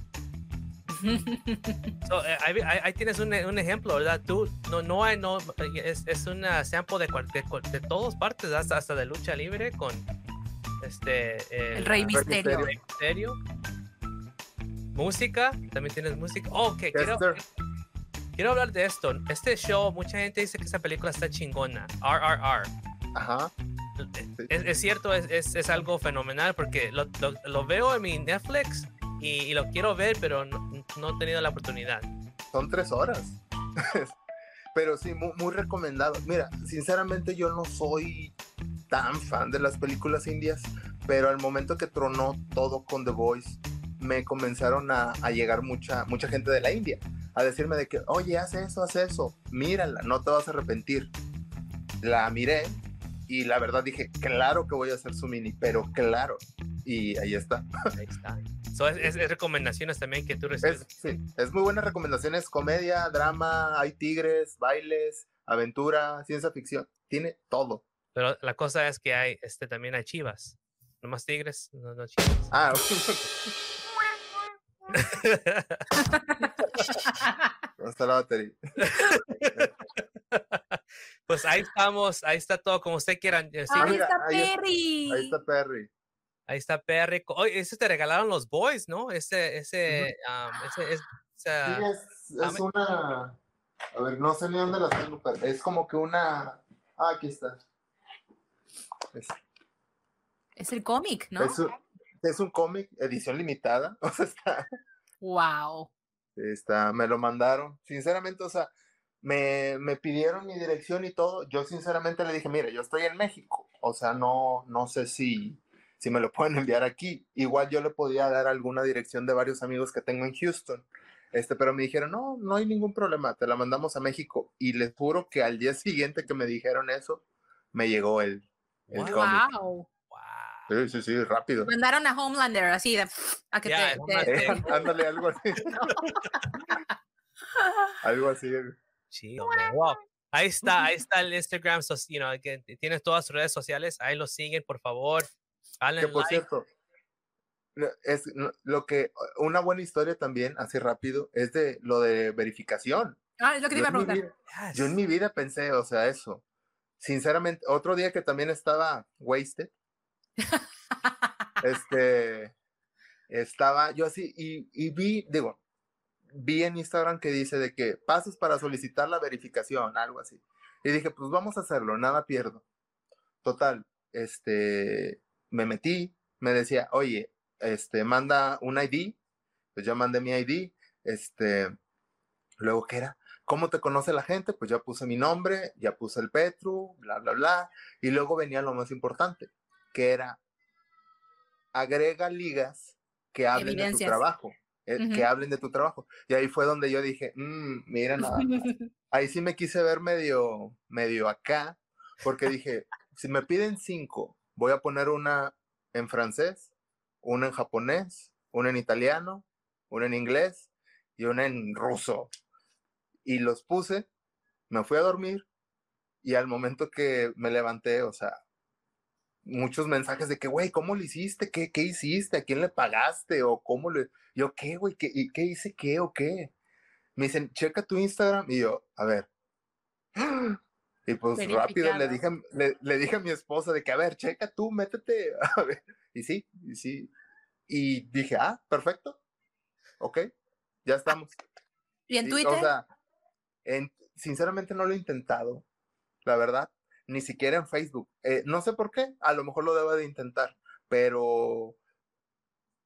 So, eh, ahí, tienes un, un ejemplo, ¿verdad? Tú, no, no hay, no, es, es una sample de, cual- de, de todas partes, hasta, hasta de lucha libre con este... El Rey Misterio. Rey Misterio. Música, también tienes música. Oh, ok, quiero, quiero hablar de esto. Este show, mucha gente dice que esta película está chingona. RRR. Ajá. Es, es cierto, es, es, es algo fenomenal porque lo, lo- lo veo en mi Netflix y, y lo quiero ver, pero no, no he tenido la oportunidad. Son tres horas. [laughs] Pero sí, muy, muy recomendado. Mira, sinceramente yo no soy tan fan de las películas indias, pero al momento que tronó todo con The Voice, me comenzaron a, a llegar mucha, mucha gente de la India a decirme de que, oye, haz eso, haz eso, mírala, no te vas a arrepentir. La miré y la verdad dije, claro que voy a hacer su mini, pero claro. Y ahí está. Ahí está. So, es, es- es recomendaciones también que tú recibes. Es, sí, es muy buenas recomendaciones, comedia, drama, hay tigres, bailes, aventura, ciencia ficción, tiene todo. Pero la cosa es que hay, este, también hay chivas. No más tigres, no, no chivas. Ah, ¿dónde [laughs] [laughs] está la batería? [laughs] pues ahí estamos, ahí está todo como usted quiera. eh, sí, Ah, Ahí mira, está ahí está- Perry. Ahí está Perry. Ahí está Perry. Oye, ese te regalaron los boys, ¿no? Ese, ese, um, ese, Sí, es, una. A ver, no sé ni dónde la tengo, pero es como que una. Ah, aquí está. Es, Es el cómic, ¿no? es un, es un cómic, edición limitada. [laughs] O sea, está, Wow. está, me lo mandaron. Sinceramente, o sea, me, me pidieron mi dirección y todo. Yo sinceramente le dije, mire, yo estoy en México. O sea, no, no sé si, si me lo [laughs] pueden enviar aquí. Igual yo le podía dar alguna dirección de varios amigos que tengo en Houston. Este, pero me dijeron, no, no hay ningún problema, te la mandamos a México. Y les juro que al día siguiente que me dijeron eso, me llegó el, el Wow. Sí, sí, sí, rápido. Mandaron a Homelander así de a que te- te- te- [laughs] Ándale, algo así. [laughs] algo así. Sí, hombre, wow. Ahí está, ahí [laughs] está el Instagram, so, you know, que tienes todas sus redes sociales, ahí lo siguen, por favor. Que por like. cierto, es lo que una buena historia también, así rápido, es de lo de verificación. Ah, es lo que te iba a preguntar. vida, yo en mi vida pensé, o sea, eso. Sinceramente, otro día que también estaba wasted, [laughs] este, estaba yo así y, y vi, digo, vi en Instagram que dice de que pasos para solicitar la verificación, algo así. Y dije, pues vamos a hacerlo, nada pierdo. Total, este, me metí, me decía, oye, este, manda un ID, pues ya mandé mi ID, este, luego, ¿qué era? ¿Cómo te conoce la gente? Pues ya puse mi nombre, ya puse el Petru, bla, bla, bla, y luego venía lo más importante, que era, agrega ligas que hablen de tu trabajo, eh, que hablen de tu trabajo. Y ahí fue donde yo dije, "Mm, mira nada más". [laughs] ahí sí me quise ver medio, medio acá, porque dije, si me piden cinco, voy a poner una en francés, una en japonés, una en italiano, una en inglés y una en ruso. Y los puse, me fui a dormir y al momento que me levanté, o sea, muchos mensajes de que, güey, ¿cómo lo hiciste? ¿Qué, ¿Qué hiciste? ¿A quién le pagaste? ¿O cómo le...? Yo, ¿qué, güey? ¿Qué, y ¿Qué hice? ¿Qué o qué? Me dicen, checa tu Instagram. Y yo, a ver. [gasps] Y pues rápido le dije, le, le dije a mi esposa de que, a ver, checa tú, métete. [laughs] A ver. Y sí, y sí. Y dije, ah, perfecto. Ok, ya estamos. ¿Y en Y, Twitter? O sea, en- sinceramente no lo he intentado, la verdad. Ni siquiera en Facebook. Eh, no sé por qué, a lo mejor lo debo de intentar, pero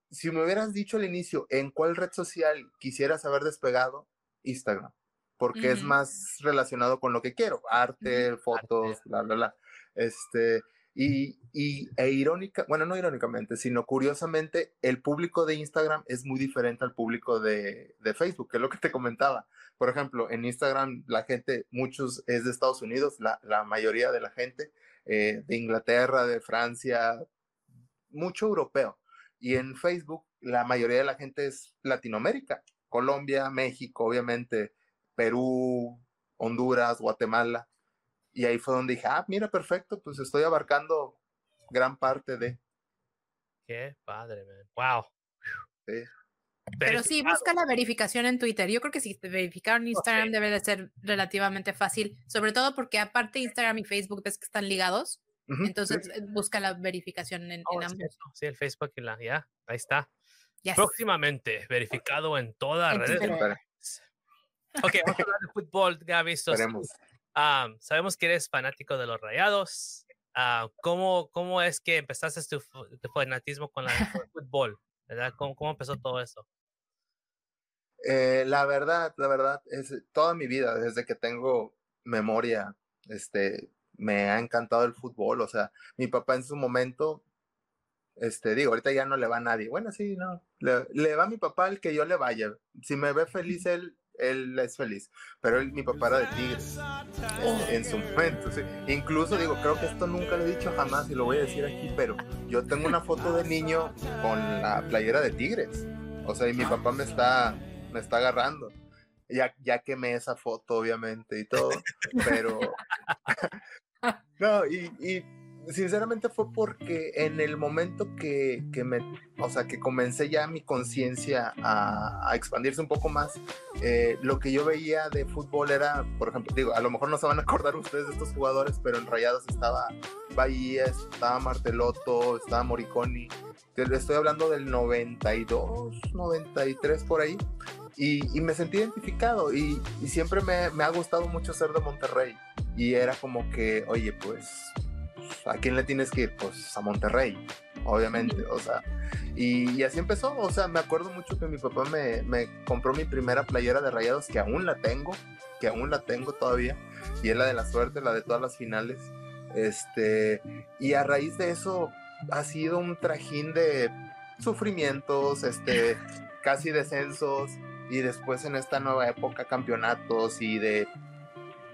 si me hubieras dicho al inicio en cuál red social quisieras haber despegado, Instagram, porque es más relacionado con lo que quiero, arte, fotos, bla, bla, bla. Este, Y, y e irónica, bueno, no irónicamente, sino curiosamente, el público de Instagram es muy diferente al público de, de Facebook, que es lo que te comentaba. Por ejemplo, en Instagram la gente, muchos es de Estados Unidos, la, la mayoría de la gente, eh, de Inglaterra, de Francia, mucho europeo. Y en Facebook la mayoría de la gente es Latinoamérica, Colombia, México, obviamente, Perú, Honduras, Guatemala. Y ahí fue donde dije, ah, mira, perfecto, pues estoy abarcando gran parte de. Qué padre, man. Wow. Sí. Pero sí, busca la verificación en Twitter. Yo creo que si te verificaron en Instagram debe de ser relativamente fácil, sobre todo porque aparte Instagram y Facebook ves que están ligados. Entonces eh, busca la verificación en, Oh, en ambos. Sí, el Facebook y la, ya, ahí está. Yes. Próximamente, verificado en todas las redes. Ok, vamos a hablar de fútbol, Gaby. Estos- ah, sabemos que eres fanático de los rayados. Ah, ¿cómo, ¿Cómo es que empezaste tu, fanatismo con, la, con el fútbol? ¿verdad? ¿Cómo, ¿Cómo empezó todo eso? Eh, la verdad, la verdad, es toda mi vida, desde que tengo memoria, este, me ha encantado el fútbol. O sea, mi papá en su momento, este, digo, ahorita ya no le va a nadie. Bueno, sí, no, le, le va a mi papá el que yo le vaya. Si me ve feliz él, él es feliz. Pero él, mi papá era de Tigres este, en su momento. sí. Incluso digo, creo que esto nunca lo he dicho jamás y lo voy a decir aquí, pero yo tengo una foto de niño con la playera de Tigres. O sea, y mi papá me está, me está agarrando. Ya, ya quemé esa foto, obviamente, y todo, pero... [laughs] no, y sinceramente fue porque en el momento que, que me, o sea, que comencé ya mi conciencia a, expandirse un poco más, eh, lo que yo veía de fútbol era, por ejemplo, digo, a lo mejor no se van a acordar ustedes de estos jugadores, pero en Rayados estaba Bahía, estaba Martelotto, estaba Moriconi. Estoy hablando del 92, 93 por ahí. Y, y me sentí identificado y, y siempre me, me ha gustado mucho ser de Monterrey. Y era como que, oye, pues, ¿a quién le tienes que ir? Pues a Monterrey, obviamente. O sea, y, y así empezó. O sea, me acuerdo mucho que mi papá me, me compró mi primera playera de rayados, que aún la tengo, que aún la tengo todavía. Y es la de la suerte, la de todas las finales. Este, y a raíz de eso ha sido un trajín de sufrimientos, este, casi descensos, y después en esta nueva época campeonatos y de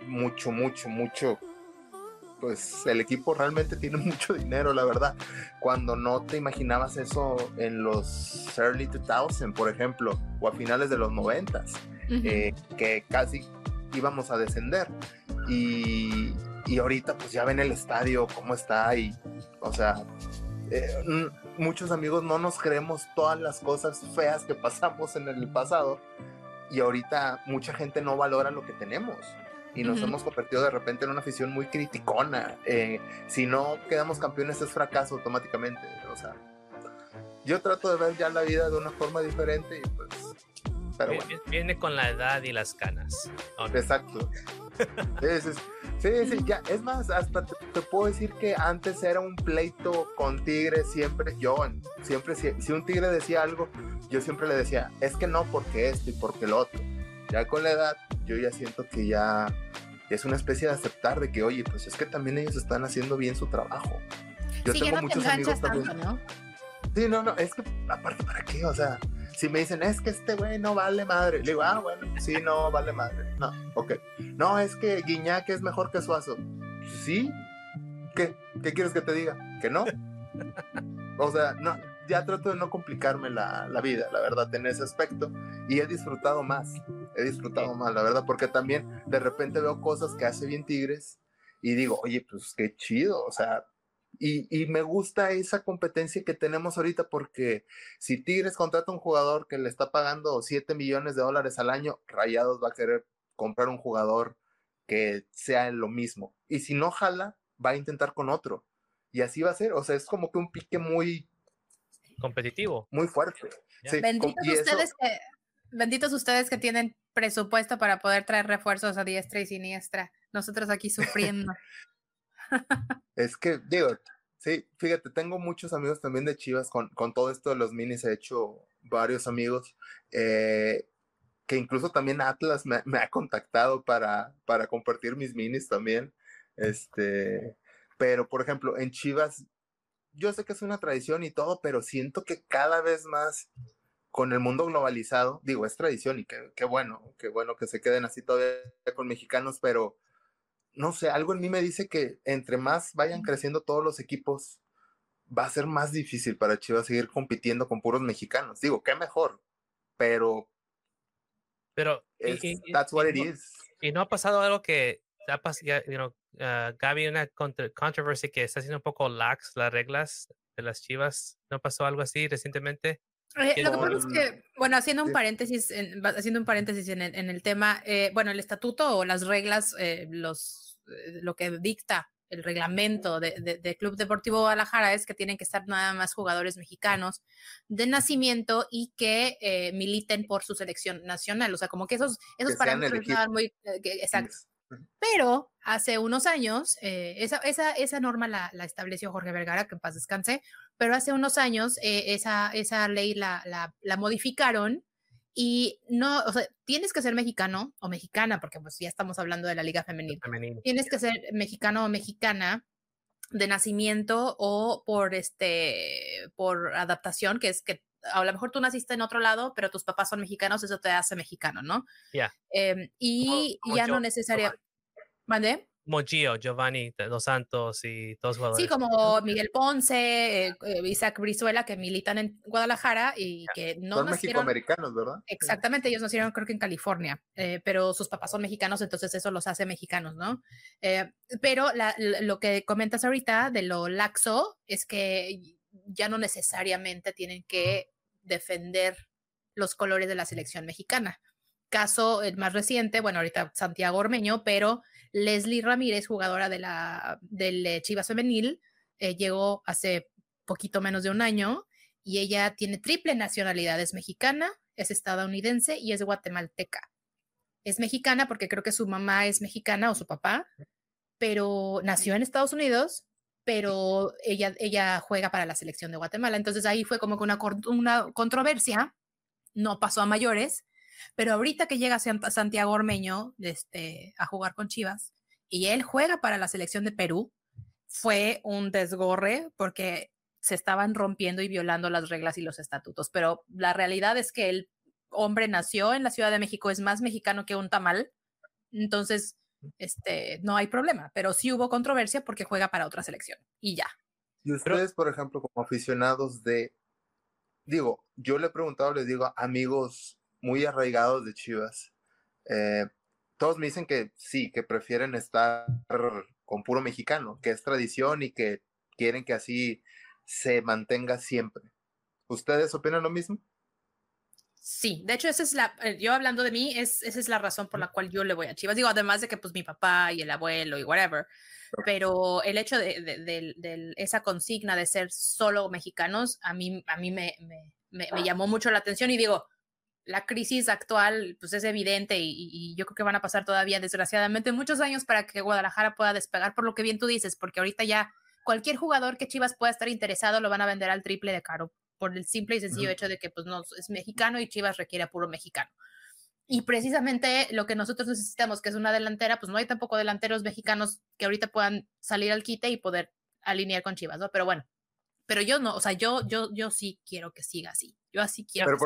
mucho, mucho, mucho. Pues el equipo realmente tiene [laughs] mucho dinero, la verdad. Cuando no te imaginabas eso en los early 2000, por ejemplo, o a finales de los 90 Ujú. eh, que casi íbamos a descender. Y, y ahorita pues ya ven el estadio, cómo está y, o sea, eh, muchos amigos no nos creemos todas las cosas feas que [laughs] pasamos en el pasado y ahorita mucha gente no valora lo que tenemos. Y nos Ujú. hemos convertido de repente en una afición muy criticona. Eh, si no quedamos campeones es fracaso automáticamente. O sea, yo trato de ver ya la vida de una forma diferente y pues... Pero bueno. vi- Viene con la edad y las canas. ¿o no? Exacto. Sí, sí, sí, sí, ya, es más, hasta te, te puedo decir que antes era un pleito con Tigre, siempre yo, siempre si, si un Tigre decía algo, yo siempre le decía, es que no porque esto y porque lo otro. Ya con la edad, yo ya siento que ya es una especie de aceptar de que, oye, pues es que también ellos están haciendo bien su trabajo. Yo sí, ya tengo no te muchos amigos enganchas también. tanto, ¿no? Sí, no, no, es que aparte, ¿para qué? O sea, si me dicen, es que este güey no vale madre, le digo, ah, bueno, sí, no vale madre. No, ok. No, es que Guiñac es mejor que Suazo. Sí. ¿Qué? ¿Qué quieres que te diga? ¿Que no? O sea, no, ya trato de no complicarme la, la vida, la verdad, en ese aspecto. Y he disfrutado más, he disfrutado más, la verdad, porque también de repente veo cosas que hace bien Tigres y digo, oye, pues qué chido, o sea, y, y me gusta esa competencia que tenemos ahorita porque si Tigres contrata un jugador que le está pagando 7 millones de dólares al año, Rayados va a querer comprar un jugador que sea lo mismo. Y si no jala, va a intentar con otro. Y así va a ser. O sea, es como que un pique muy, Competitivo. muy fuerte. Sí, Benditos eso- ustedes que benditos ustedes que tienen presupuesto para poder traer refuerzos a diestra y siniestra. Nosotros aquí sufriendo. [laughs] Es que, digo, sí, fíjate, tengo muchos amigos también de Chivas con, con todo esto de los minis, he hecho varios amigos, eh, que incluso también Atlas me, me ha contactado para, para compartir mis minis también, este, pero por ejemplo, en Chivas, yo sé que es una tradición y todo, pero siento que cada vez más con el mundo globalizado, digo, es tradición y qué bueno, qué bueno que se queden así todavía con mexicanos, pero no sé, algo en mí me dice que entre más vayan creciendo todos los equipos, va a ser más difícil para Chivas seguir compitiendo con puros mexicanos. Digo, qué mejor, pero. Pero. y, that's what it no, is. Y no ha pasado algo que. Ha pasado, you know, uh, Gaby, una controversia que está haciendo un poco lax las reglas de las Chivas. ¿No pasó algo así recientemente? Eh, lo que pasa es que, bueno, haciendo un paréntesis, en, haciendo un paréntesis en el, en el tema, eh, bueno, el estatuto o las reglas, eh, los, eh, lo que dicta el reglamento de, de, Club Deportivo Guadalajara es que tienen que estar nada más jugadores mexicanos de nacimiento y que eh, militen por su selección nacional. O sea, como que esos, esos parámetros estaban muy eh, exacto. Pero hace unos años, eh, esa, esa, esa, norma la, la, estableció Jorge Vergara, que en paz descanse, pero hace unos años eh, esa, esa ley la, la, la modificaron y no, o sea, tienes que ser mexicano o mexicana, porque pues ya estamos hablando de la liga femenil. Tienes que ser mexicano o mexicana de nacimiento o por este, por adaptación, que es que a lo mejor tú naciste en otro lado, pero tus papás son mexicanos, eso te hace mexicano, ¿no? Ya. Em, y ya no necesariamente. ¿Mande? Mochio, Giovanni Dos Santos y todos los jugadores. Sí, como Miguel Ponce, eh, eh, Isaac Brizuela, que militan en Guadalajara y que no son mexicoamericanos, ¿verdad? Exactamente, ellos nacieron creo que en California, eh, pero sus papás son mexicanos, entonces eso los hace mexicanos, ¿no? pero lo que comentas ahorita de lo laxo es que ya no necesariamente tienen que defender los colores de la selección mexicana. Caso el más reciente, bueno, ahorita Santiago Ormeño, pero Leslie Ramírez, jugadora de la, del eh, Chivas Femenil, eh, llegó hace poquito menos de un año y ella tiene triple nacionalidad, es mexicana, es estadounidense y es guatemalteca. Es mexicana porque creo que su mamá es mexicana o su papá, pero nació en Estados Unidos, pero ella, ella juega para la selección de Guatemala. Entonces ahí fue como que una, una controversia, no pasó a mayores, pero ahorita que llega Santiago Ormeño este, a jugar con Chivas y él juega para la selección de Perú, fue un desgorre porque se estaban rompiendo y violando las reglas y los estatutos. Pero la realidad es que el hombre nació en la Ciudad de México, es más mexicano que un tamal. Entonces, este, no hay problema, pero sí hubo controversia porque juega para otra selección y ya. Y ustedes, por ejemplo, como aficionados de, digo, yo le he preguntado, les digo, amigos muy arraigados de Chivas. Eh, todos me dicen que sí, que prefieren estar con puro mexicano, que es tradición y que quieren que así se mantenga siempre. ¿Ustedes opinan lo mismo? Sí, de hecho, esa es la, eh, yo hablando de mí, es, esa es la razón por la cual yo le voy a Chivas. Digo, además de que pues mi papá y el abuelo y whatever, pero el hecho de, de, esa consigna de ser solo mexicanos, a mí, a mí me, me, me llamó mucho la atención y digo, la crisis actual pues es evidente y, yo creo que van a pasar todavía desgraciadamente muchos años para que Guadalajara pueda despegar por lo que bien tú dices, porque ahorita ya cualquier jugador que Chivas pueda estar interesado lo van a vender al triple de caro por el simple y sencillo hecho de que pues no es mexicano y Chivas requiere a puro mexicano. Y precisamente lo que nosotros necesitamos, que es una delantera, pues no hay tampoco delanteros mexicanos que ahorita puedan salir al quite y poder alinear con Chivas, ¿no? Pero bueno, pero yo no, o sea, yo, yo, yo sí quiero que siga así. Yo así quiero.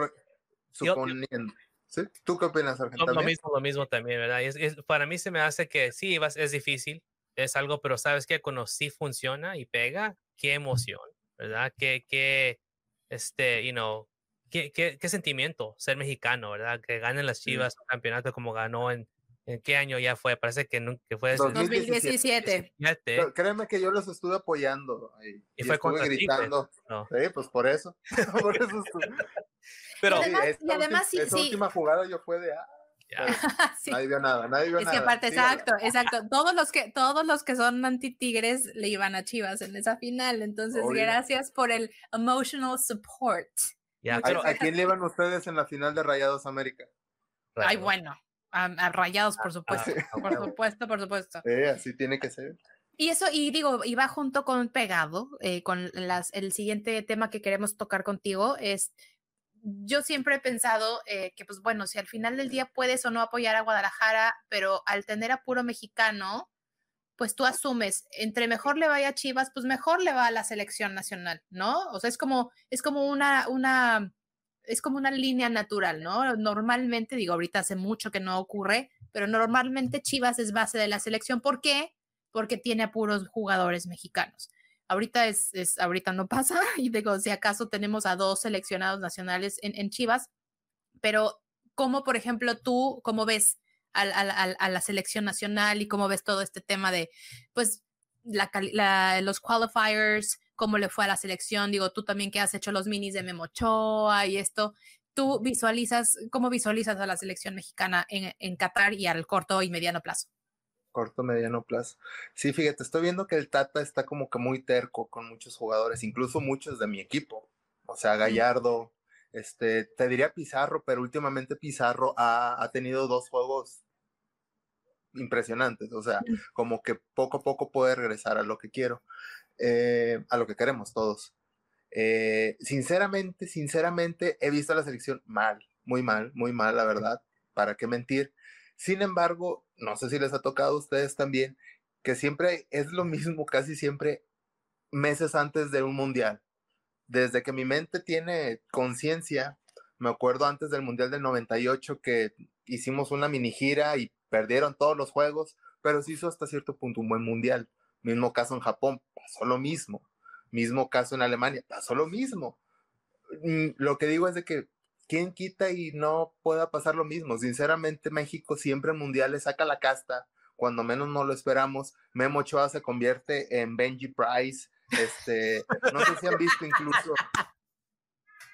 Suponiendo. ¿Sí? ¿Tú qué opinas, Argentina? Lo mismo, lo mismo también, ¿verdad? Es, para mí se me hace que sí, es difícil, es algo, pero sabes que cuando sí funciona y pega, qué emoción, ¿verdad? Qué, qué, este, you know, qué, qué, qué sentimiento ser mexicano, ¿verdad? Que ganen las Chivas un campeonato como ganó en, ¿En qué año ya fue? Parece que, no, que fue 2017. 2017. Créeme que yo los estuve apoyando. Y, y, fue estuve gritando. No. Sí, pues por eso. [laughs] por eso estuve. [laughs] Pero, y además, y además sí, esa última jugada yo fue de... Ah, [laughs] sí. Nadie vio nada, nadie vio es nada. Que aparte, exacto, exacto. Todos los que, todos los que son anti-tigres le iban a Chivas en esa final. Entonces, gracias por el emotional support. ¿A, ¿A, quién le iban ustedes en la final de Rayados América? Ay, bueno. A, rayados, por supuesto. por supuesto, por supuesto. Sí, así tiene que ser. Y eso, y digo, y va junto con pegado, eh, con las, el siguiente tema que queremos tocar contigo, es, yo siempre he pensado eh, que, pues bueno, si al final del día puedes o no apoyar a Guadalajara, pero al tener a puro mexicano, pues tú asumes, entre mejor le vaya a Chivas, pues mejor le va a la selección nacional, ¿no? O sea, es como, es como una, una, es como una línea natural, ¿no? Normalmente, digo, ahorita hace mucho que no ocurre, pero normalmente Chivas es base de la selección. ¿Por qué? Porque tiene a puros jugadores mexicanos. Ahorita es, ahorita no [laughs] pasa, y digo, si acaso tenemos a dos seleccionados nacionales en, Chivas, pero ¿cómo, por ejemplo, tú, cómo ves a, a, la selección nacional y cómo ves todo este tema de, pues, los qualifiers, cómo le fue a la selección? Digo, tú también que has hecho los minis de Memochoa y esto, ¿tú visualizas, cómo visualizas a la selección mexicana en, en Qatar y al corto y mediano plazo? Corto, mediano plazo. Sí, fíjate, estoy viendo que el Tata está como que muy terco con muchos jugadores, incluso muchos de mi equipo. O sea, Gallardo, este, te diría Pizarro, pero últimamente Pizarro ha, ha tenido dos juegos impresionantes. O sea, como que poco a poco puede regresar a lo que quiero, eh, a lo que queremos todos. Eh, sinceramente, sinceramente, he visto a la selección mal, muy mal, muy mal, la verdad. ¿Para qué mentir? Sin embargo, no sé si les ha tocado a ustedes también, que siempre es lo [laughs] mismo, casi siempre meses antes de un mundial. Desde que mi mente tiene conciencia, me acuerdo antes del mundial del 98 que hicimos una mini gira y perdieron todos los juegos, pero se hizo hasta cierto punto un buen mundial. Mismo caso en Japón, pasó lo mismo. Mismo caso en Alemania, pasó lo mismo. Mm, lo que digo es de que ¿quién quita y no pueda pasar lo mismo? Sinceramente, México siempre en mundiales saca la casta, cuando menos no lo esperamos. Memo Ochoa se convierte en Benji Price. Este, no sé si han visto incluso.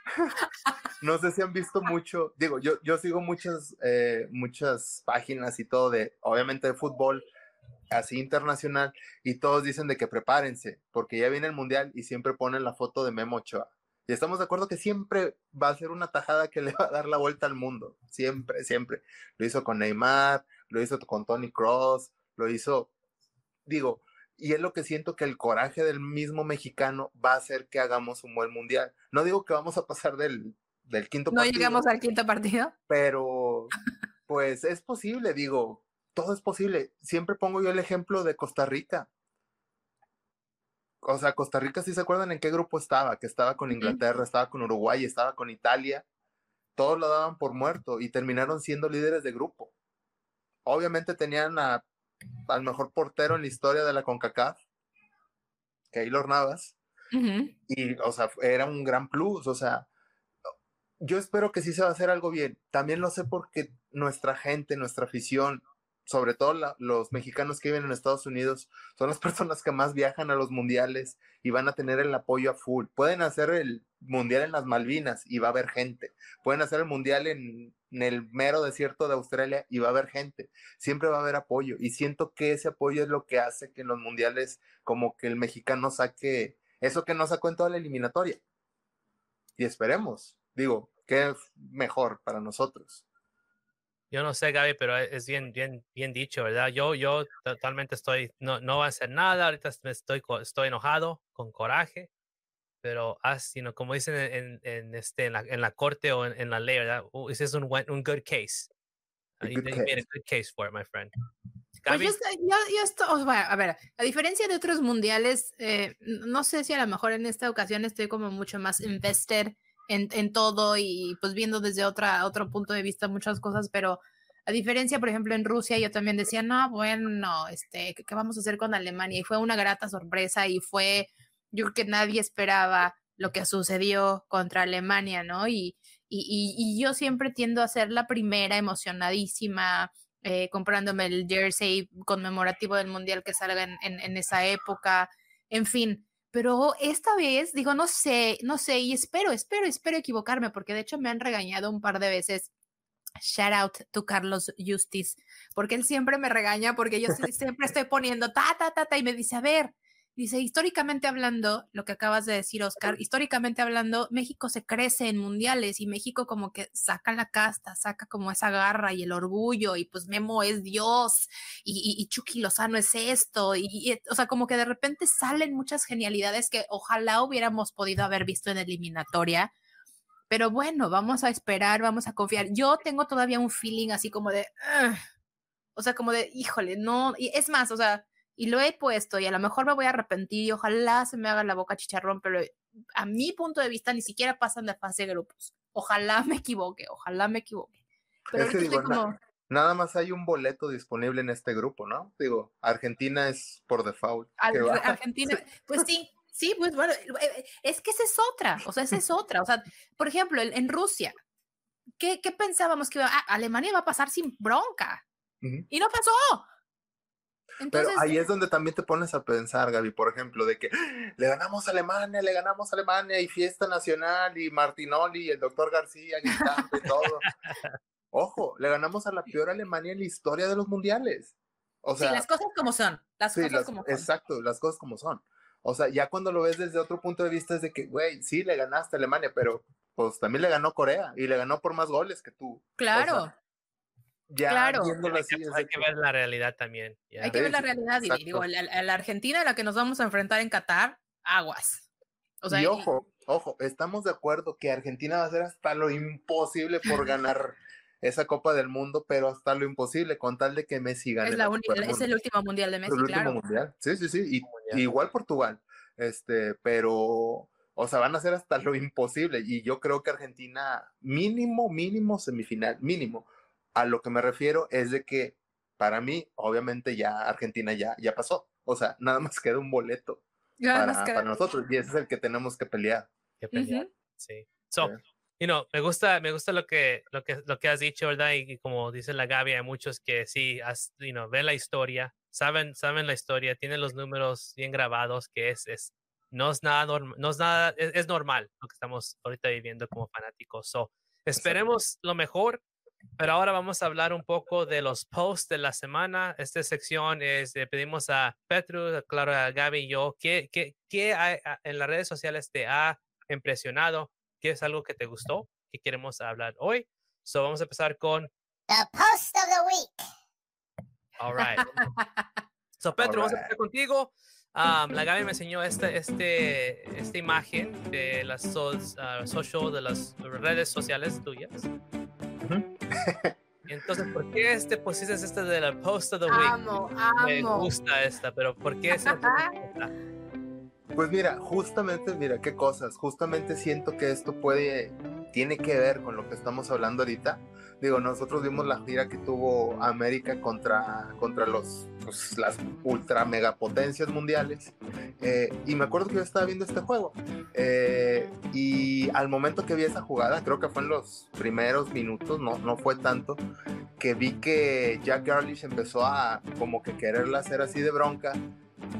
[laughs] no sé si han visto mucho. Digo, yo, yo sigo muchas, eh, muchas páginas y todo de, obviamente, de fútbol así internacional y todos dicen de que prepárense porque ya viene el mundial y siempre ponen la foto de Memo Ochoa. Y estamos de acuerdo que siempre va a ser una tajada que [laughs] le va a dar la vuelta al mundo. Siempre, siempre. Lo hizo con Neymar, lo hizo con Tony Cross, lo hizo, digo, y es lo que siento que el coraje del mismo mexicano va a hacer que hagamos un buen mundial. No digo que vamos a pasar del, del quinto partido. No llegamos al quinto partido. Pero, pues es posible, digo, todo es posible. Siempre pongo yo el ejemplo de Costa Rica o sea, Costa Rica, si se acuerdan en qué grupo estaba? Que estaba con Inglaterra, estaba con Uruguay, estaba con Italia. Todos lo daban por muerto y terminaron siendo líderes de grupo. Obviamente tenían a, al mejor portero en la historia de la CONCACAF, Keylor Navas. Y, o sea, era un gran plus. O sea, yo espero que sí se va a hacer algo bien. También lo sé porque nuestra gente, nuestra afición, sobre todo los mexicanos que viven en Estados Unidos, son las [laughs] personas que más viajan a los mundiales y van a tener el apoyo a full. Pueden hacer el mundial en las Malvinas y va a haber gente. Pueden hacer el mundial en, el mero desierto de Australia y va a haber gente. Siempre va a haber apoyo y siento que ese apoyo es lo que hace que en los mundiales como que el mexicano saque eso que no sacó en toda la eliminatoria. Y esperemos, digo, que es mejor para nosotros. Yo no sé, Gaby, pero e, es bien, bien, bien dicho, ¿verdad? Yo, yo totalmente estoy, no, no va a hacer nada, ahorita estoy, estoy enojado, con coraje, pero as, you como dicen en, en, este, en, la, en la corte o en, la ley, ¿verdad? Ese es un, un good case. Uh, you, made a good case for it, my friend. Pues yo, yo, estoy, a ver, a diferencia de otros mundiales, eh, no sé si a lo mejor en esta ocasión estoy como mucho más invested en, en, todo y pues viendo desde otra, otro punto de vista muchas cosas, pero a diferencia, por ejemplo, en Rusia yo también decía, no, bueno, este, ¿qué, vamos a hacer con Alemania? Y fue una grata sorpresa y fue, yo creo que nadie esperaba lo que sucedió contra Alemania, ¿no? Y, y, y, yo siempre tiendo a ser la primera emocionadísima, eh, comprándome el jersey conmemorativo del Mundial que salga en, en, en esa época, en fin, pero esta vez digo, no sé, no sé, y espero, espero, espero equivocarme, porque de hecho me han regañado un par de veces. Shout out to Carlos Justice, porque él siempre me regaña, porque yo siempre estoy poniendo ta, ta, ta, ta, y me dice, a ver, Dice, históricamente hablando, lo que acabas de decir, Oscar, históricamente hablando, México se crece en mundiales y México como que saca la casta, saca como esa garra y el orgullo y pues Memo es Dios y, y, Chucky Lozano es esto y, o sea, como que de repente salen muchas genialidades que ojalá hubiéramos podido haber visto en eliminatoria. Pero bueno, vamos a esperar, vamos a confiar. Yo tengo todavía un feeling así como de, o sea, como de, híjole, no, y es más, o sea, y lo he puesto y a lo mejor me voy a arrepentir y ojalá se me haga la boca chicharrón, pero a mi punto de vista ni siquiera pasan de fase de grupos. Ojalá me equivoque, ojalá me equivoque. Pero Es que digo, estoy na- como, Nada más hay un boleto disponible en este grupo, ¿no? Digo, Argentina es por default. Al-. Argentina, [laughs] pues sí, sí, pues bueno, eh, es que esa es otra, o sea, esa es otra, o sea, por ejemplo, en, Rusia, ¿qué, qué pensábamos que iba- ah, Alemania va a pasar sin bronca? Ujú. Y no pasó. Pero Entonces, ahí es donde también te pones a pensar, Gaby, por ejemplo, de que le ganamos a Alemania, le ganamos a Alemania y fiesta nacional y Martinoli y el doctor García gritando y todo. Ojo, le ganamos a la peor Alemania en la historia de los mundiales. O sea, sí, las cosas como son, las sí, cosas las- como son. exacto, las cosas como son. O sea, ya cuando lo ves desde otro punto de vista es de que, güey, sí, le ganaste a Alemania, pero pues también le ganó Corea y le ganó por más goles que tú. Claro, Ya Claro. viéndolo Hay así, que, hay ver la realidad también. ya. hay que ver la realidad y digo, la, la- la Argentina a la que nos vamos a enfrentar en Qatar, aguas. O sea, y y- ojo, ojo, estamos de acuerdo que Argentina va a hacer hasta lo imposible por ganar esa Copa del Mundo, pero hasta lo imposible con tal de que Messi gane es, la del es el último mundial de Messi, el último claro. mundial. Sí, sí, sí. Y, igual Portugal. Este, pero, o sea, van a hacer hasta lo imposible. Y yo creo que Argentina, mínimo, mínimo semifinal, mínimo. A lo que me refiero es de que para mí, obviamente, ya Argentina ya, ya pasó. O sea, nada más queda un boleto para, queda- para nosotros. Y ese es el que tenemos que pelear. que pelear. Sí. So, Sí. you know, me gusta, me gusta lo que, lo que, lo que has dicho, ¿verdad? Y, y como dice la Gaby, hay muchos que sí, has, you know, ven la historia, saben, saben la historia, tienen los números bien grabados, que es, es, no es nada, norm- no es nada, es, es normal lo que estamos ahorita viviendo como fanáticos. So, esperemos lo mejor. Pero ahora vamos a hablar un poco de los posts de la semana. Esta sección es, le pedimos a Petru, a claro, a Gaby y yo, ¿qué, qué, qué hay, a- en las redes sociales te ha impresionado? ¿Qué es algo que te gustó? que queremos hablar hoy? So, vamos a empezar con, The post of the week. all right. [laughs] So, Petru, vamos a empezar contigo. Um, la Gaby me enseñó este, este, esta imagen de las sos- ah, social, de las redes sociales tuyas. Ujú. [laughs] Entonces, ¿por qué este pusiste este de la post of the week? Amo, Me amo. gusta esta, pero ¿por qué [laughs] esa? Pues mira, justamente, mira, qué cosas. Justamente siento que esto puede, tiene que ver con lo que estamos hablando ahorita. Digo, nosotros vimos la gira que tuvo América contra, contra los, pues, las ultra megapotencias mundiales. Eh, y me acuerdo que yo estaba viendo este juego. Eh, y al momento que vi esa jugada, creo que fue en los primeros minutos, no, no fue tanto, que vi que Jack Garlish empezó a como que quererla hacer así de bronca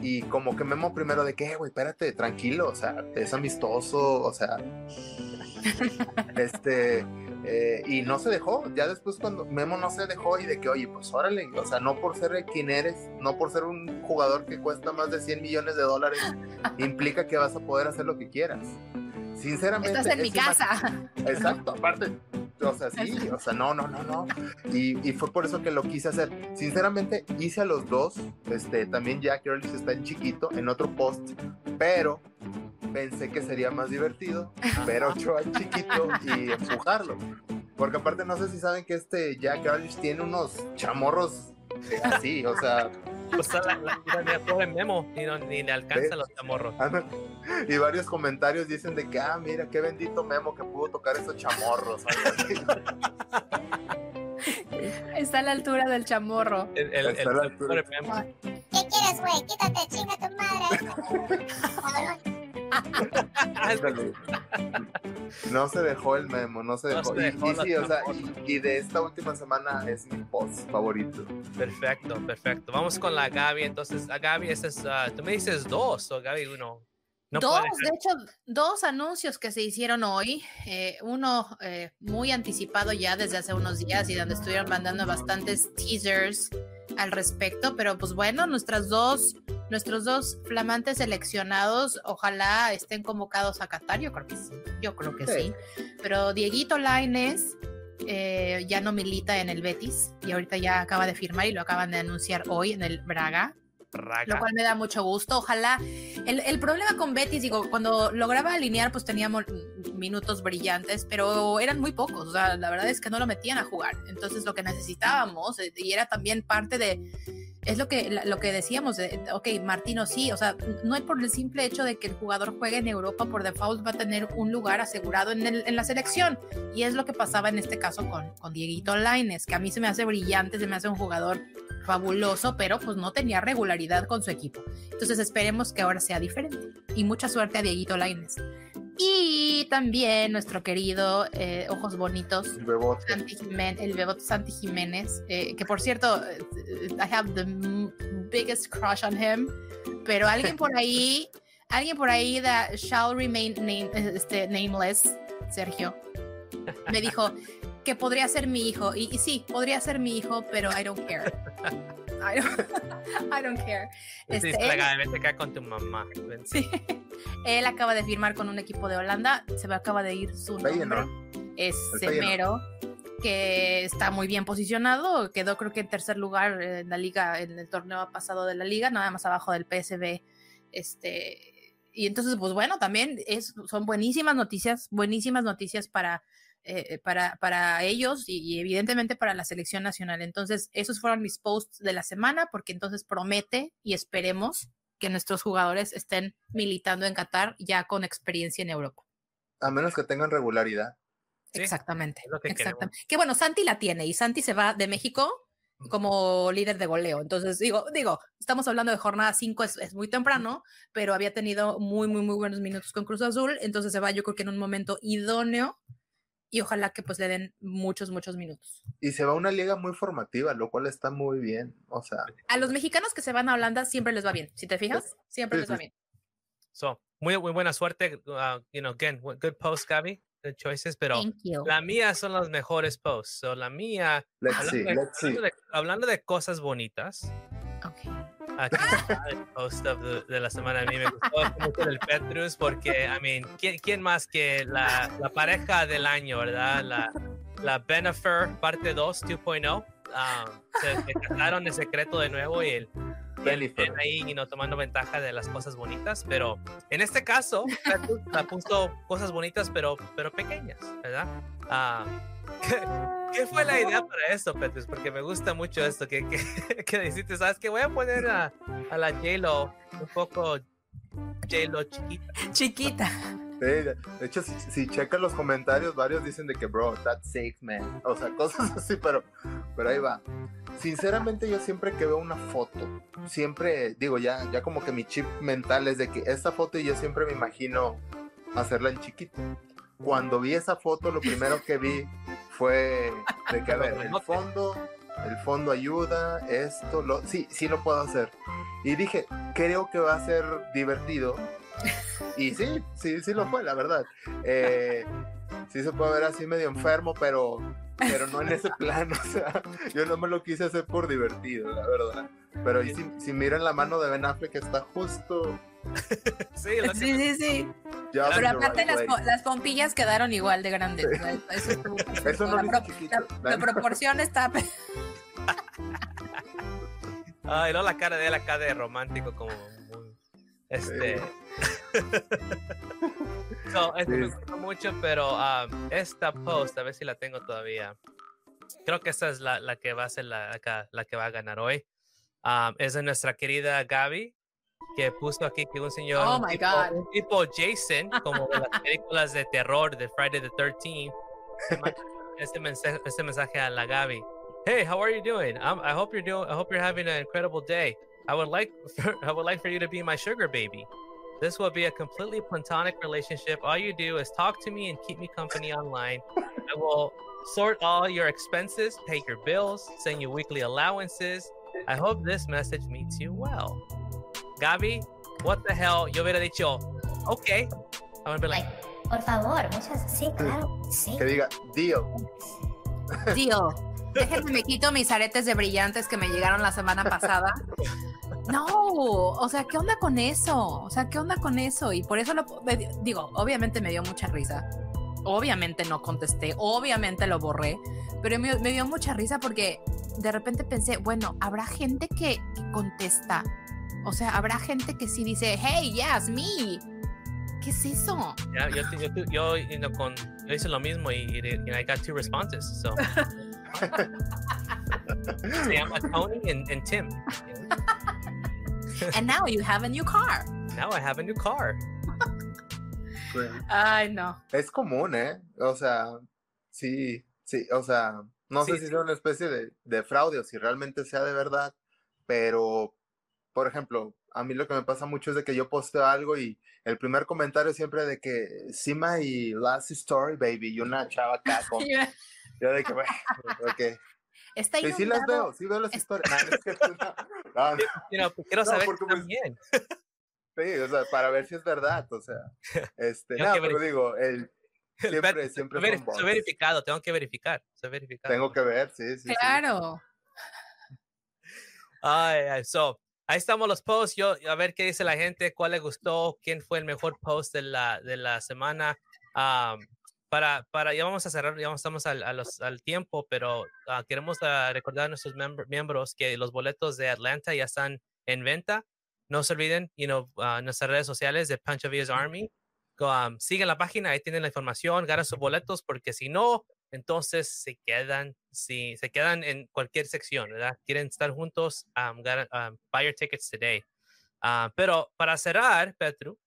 y como que Memo primero de que, "Eh, güey, espérate, tranquilo, o sea, es amistoso, o sea, [laughs] este, eh, y no se dejó, ya después cuando Memo no se dejó y de que, oye, pues órale, o sea, no por ser quien eres, no por ser un jugador que cuesta más de 100 millones de dólares, [laughs] implica que vas a poder hacer lo que quieras. Sinceramente. Estás en mi casa. Exacto, aparte, o sea, sí, o sea, no, no, no, no. Y, y fue por eso que lo quise hacer. Sinceramente, hice a los dos, este, también Jack Earlis está en chiquito, en otro post, pero pensé que sería más divertido ver a Ochoa en chiquito y empujarlo. Porque aparte no sé si saben que este Jack Earlis tiene unos chamorros eh, así, o sea, Pues la, la, la, la pobre Memo y no, ni le alcanza Ve. los chamorros. Y varios comentarios dicen de que, ah, mira, qué bendito Memo que pudo tocar esos chamorros. [laughs] Está a la altura del chamorro. El, el, Está a el- la el altura. pobre Memo. ¿Qué quieres, güey? Quítate, chinga tu madre. No se dejó el memo, no se No dejó. se Y- dejó y, la sí, o sea, chamorra. y, y de esta última semana es mi post favorito. Perfecto, perfecto. Vamos con la Gaby. Entonces, a Gaby, ese es, ah, tú me dices dos, o Gaby uno. No dos, de hecho, dos anuncios que se hicieron hoy. eh, uno eh, muy anticipado ya desde hace unos días y donde estuvieron mandando bastantes teasers al respecto. Pero pues bueno, nuestras dos, nuestros dos flamantes seleccionados, ojalá estén convocados a Qatar. Yo creo que sí. Yo creo que Sí. sí. Pero Dieguito Laines eh, ya no milita en el Betis y ahorita ya acaba de firmar y lo acaban de anunciar hoy en el Braga Raga. lo cual me da mucho gusto. Ojalá. El, problema con Betis, digo, cuando lograba alinear, pues teníamos minutos brillantes, pero eran muy pocos. O sea, la verdad es que no lo metían a jugar. Entonces, lo que necesitábamos, eh, y era también parte de, es lo que, lo que decíamos, de, ok, Martino sí, o sea, no es por el simple hecho de que el jugador juegue en Europa, por default va a tener un lugar asegurado en, en la selección. Y es lo que pasaba en este caso con, con Dieguito Laines, que a mí se me hace brillante, se me hace un jugador fabuloso, pero pues no tenía regularidad con su equipo. Entonces esperemos que ahora sea diferente. Y mucha suerte a Dieguito Laines. Y también nuestro querido eh, Ojos Bonitos, El bebote. Santi Jiménez, el bebote Santi Jiménez, eh, que por cierto, eh, I have the biggest crush on him, pero alguien por ahí, [laughs] alguien por ahí that shall remain name- este, nameless, Sergio, me dijo que podría ser mi hijo, y, y sí, podría ser mi hijo, pero I don't care. [laughs] I don't, [laughs] I don't care. Sí, Este, sí, él- legal, vete acá con tu mamá. Ven. Sí. [laughs] Él acaba de firmar con un equipo de Holanda, se me acaba de ir su nombre. Feyenoord. Es. Semero, que está muy bien posicionado, quedó creo que en tercer lugar en la liga, en el torneo pasado de la liga, nada más abajo del PSV. Este, y entonces, pues bueno, también es, son buenísimas noticias, buenísimas noticias para, eh, para, para ellos y, y evidentemente para la selección nacional. Entonces, esos fueron mis posts de la semana, porque entonces promete y esperemos que nuestros jugadores estén militando en Qatar ya con experiencia en Europa. A menos que tengan regularidad. Sí, Exactamente. que exactamente. Que bueno, Santi la tiene y Santi se va de México como líder de goleo. Entonces, digo, digo, estamos hablando de jornada 5, es, es muy temprano, pero había tenido muy, muy, muy buenos minutos con Cruz Azul. Entonces se va, yo creo que en un momento idóneo y ojalá que pues le den muchos, muchos minutos. Y se va a una liga muy formativa, lo cual está muy bien. O sea, A los mexicanos que se van a Holanda siempre les va bien. Si te fijas, siempre Sí, les va sí. bien. So, muy, muy buena suerte. uh, you know, again, good post, Gaby. Good choices, pero la mía son los mejores posts. So, la mía, let's hablando see, de, let's see. hablando de- hablando de cosas bonitas. Aquí está el post of the- de la semana. A mí me gustó mucho el Petrus porque, I mean, ¿quién, quién más que la, la pareja del año, verdad? La, la Benefer parte 2, 2.0. um, se, se casaron en secreto de nuevo y el, y el Bennifer. Ben ahí you know, tomando ventaja de las cosas bonitas, pero en este caso Petrus la puso cosas bonitas pero, pero pequeñas, ¿verdad? Ah, [laughs] ¿qué, fue la idea [laughs] para esto, Petrus? Porque me gusta mucho esto que, que, [laughs] que dijiste, ¿sabes? Que voy a poner a, a la J-Lo un poco J-Lo chiquita. Chiquita. Sí, de hecho, si, si checan los comentarios, varios dicen de que, bro, that's safe, man. O sea, [laughs] cosas así, pero, pero ahí va. Sinceramente, yo siempre que veo una foto, siempre digo, ya, ya como que mi chip mental es de que esta foto y yo siempre me imagino hacerla en chiquito. Cuando vi esa foto, lo primero que vi fue de que, a [laughs] ver, el fondo, el fondo ayuda, esto, lo, sí, sí lo puedo hacer. Y dije, creo que va a ser divertido. Y sí, sí, sí lo fue, la verdad. Eh, sí se puede ver así medio enfermo, pero, pero no en ese [laughs] plan. O sea, yo no me lo quise hacer por divertido, la verdad. Pero ahí si, si miran la mano de Ben Affleck, que está justo. [laughs] Sí, Sí, sí, sí. Pero aparte right las, las pompillas quedaron igual de grandes. sea, Eso, estuvo [laughs] perfecto. Eso no la, pro- la- la proporción está... Ay, no la cara de él acá de romántico como este. So, [laughs] esto me Sí. gustó mucho pero um, esta post a ver si la tengo todavía. Creo que esta es la, la que va a ser la, acá, la que va a ganar hoy. Um, es de nuestra querida Gaby que puso aquí que un señor Oh un my tipo, God. un tipo Jason como las películas de terror de Friday the 13th este mensaje, este mensaje a la Gaby Hey, how are you doing? Um, I hope you're doing. I hope you're having an incredible day. I would like, [laughs] for, I would like for you to be my sugar baby. This will be a completely platonic relationship. All you do is talk to me and keep me company online. I will sort all your expenses, pay your bills, send you weekly allowances. I hope this message meets you well. Gaby, what the hell? Yo hubiera dicho, okay. I would be like, Ay, por favor, muchas. Sí, claro. Sí. Que diga, deal. Tío, [laughs] déjenme me quito mis aretes de brillantes que me llegaron la semana pasada. No, o sea, ¿qué onda con eso? O sea, ¿qué onda con eso? Y por eso lo me dio- digo, obviamente me dio mucha risa. Obviamente no contesté, obviamente lo borré, pero me, me dio mucha risa porque de repente pensé, bueno, habrá gente que, que contesta. O sea, habrá gente que sí dice, hey, yes, me. ¿Qué es eso? yeah, yo, yo, yo, you know, con, yo hice lo mismo y, y, know, I got two responses. So. [laughs] Se llama Tony and, and Tim. And now you have a new car. Now I have a new car. Ay, no. es común, ¿eh? O sea, sí, sí, o sea, no sé si sí. sea una especie de, de fraude o si realmente sea de verdad, pero, por ejemplo, a mí lo que me pasa mucho es de que yo posteo algo y el primer comentario siempre de que, sí, my last story, baby, y una chava acá [laughs] con, yo de que, bueno, ok. [laughs] Está Y sí las veo, sí veo las historias. No es [laughs] no. No, You know, quiero saber porque, pues, también. sí, o sea, para ver si es verdad, o sea, este, no, pero digo, el, El siempre, siempre veri- son soy verificado, tengo que verificar. Soy verificado. Tengo que ver, sí, sí, sí. Claro. Ay, ay, so, ahí estamos los posts. Yo, a ver qué dice la gente, cuál le gustó, quién fue el mejor post de la, de la semana. Am, para, para, ya vamos a cerrar, ya estamos al, a los- al tiempo, pero ah, queremos ah, recordar a nuestros miembros que los boletos de Atlanta ya están en venta. No se olviden, you know, ah, nuestras redes sociales de Pancho Villas Army. Go, um, sigan la página, ahí tienen la información, ganan sus boletos, porque si no, entonces se quedan, si se quedan en cualquier sección, ¿verdad? Quieren estar juntos, um, um, buy your tickets today. Ah, pero para cerrar, Petru,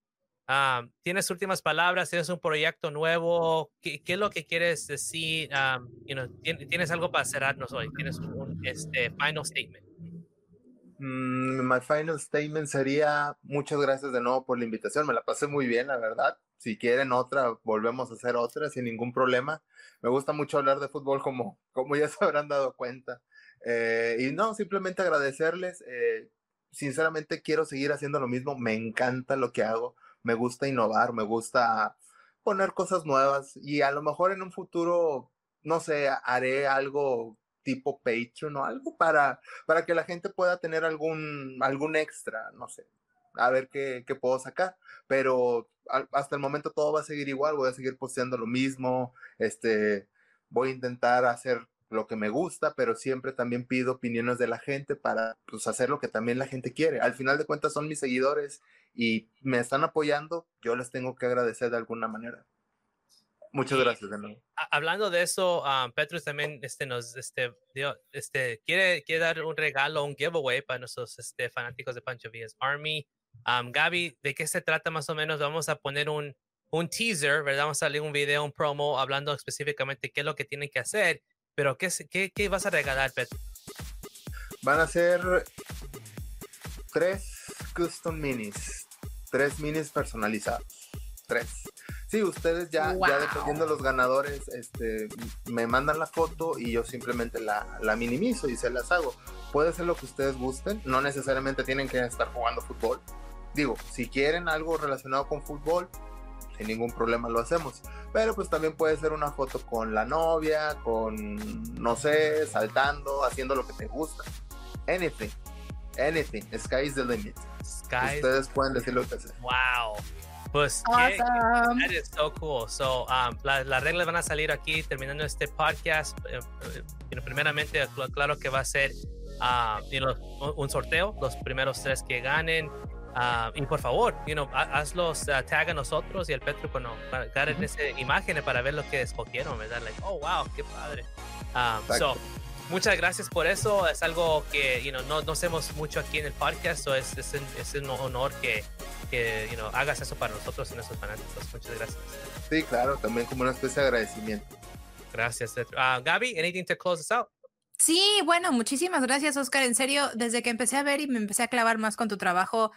um, tienes últimas palabras, tienes un proyecto nuevo, ¿qué, es lo que quieres decir? Um, you know, tien- tienes algo para cerrarnos hoy, tienes un este, final statement. Mm, my final statement sería muchas gracias de nuevo por la invitación. Me la pasé muy bien, la verdad. Si quieren otra, volvemos a hacer otra sin ningún problema. Me gusta mucho hablar de fútbol, como, [laughs] como ya se habrán dado cuenta. Eh, y no, simplemente agradecerles. eh, sinceramente quiero seguir haciendo lo mismo. Me encanta lo que hago. Me gusta innovar, me gusta poner cosas nuevas y a lo mejor en un futuro, no sé, haré algo tipo Patreon o algo para para que la gente pueda tener algún, algún extra, no sé, a ver qué, qué puedo sacar. Pero al- hasta el momento todo va a seguir igual, voy a seguir posteando lo mismo, este, voy a intentar hacer lo que me gusta, pero siempre también pido opiniones de la gente para pues, hacer lo que también la gente quiere. Al final de cuentas son mis seguidores y me están apoyando, yo les tengo que agradecer de alguna manera. Muchas Y- gracias de nuevo. hablando de eso, um, Petrus también este, nos este, dio, este, quiere, quiere dar un regalo, un giveaway para nuestros este, fanáticos de Pancho Villas Army. Um, Gaby, ¿de qué se trata más o menos? Vamos a poner un, un teaser, ¿verdad? Vamos a salir un video, un promo hablando específicamente qué es lo que tienen que hacer. Pero, ¿qué, qué, qué vas a regalar, Petrus? Van a ser tres custom minis, tres minis personalizados, tres. Sí, ustedes ya, ya Wow. dependiendo de los ganadores, este, me mandan la foto y yo simplemente la, la minimizo y se las hago. Puede ser lo que ustedes gusten, no necesariamente tienen que estar jugando fútbol. Digo, si quieren algo relacionado con fútbol, sin ningún problema lo hacemos. Pero pues también puede ser una foto con la novia, con, no sé, saltando, haciendo lo que te gusta. Anything, anything, sky is the limit. Sky. Ustedes pueden decir lo que sea. Wow. Pues, qué, Awesome. That is so cool. So, um, la- las reglas van a salir aquí terminando este podcast. Eh, eh, primeramente, cl- claro que va a ser you know, un, un sorteo, los primeros tres que ganen. Ah, y por favor, you know, ha- hazlos, ah, tag a nosotros y al Petro cuando agarren esas imágenes para ver lo que escogieron, ¿verdad? Like, oh, wow, qué padre. Um, so, muchas gracias por eso. Es algo que you know, no, no hacemos mucho aquí en el podcast, so es, es, un, es un honor que, que you know, hagas eso para nosotros y nuestros fanáticos. Muchas gracias. Sí, claro, también como una especie de agradecimiento. Gracias. Petro. Ah, Gaby, anything to close us out? Sí, bueno, muchísimas gracias, Oscar. En serio, desde que empecé a ver y me empecé a clavar más con tu trabajo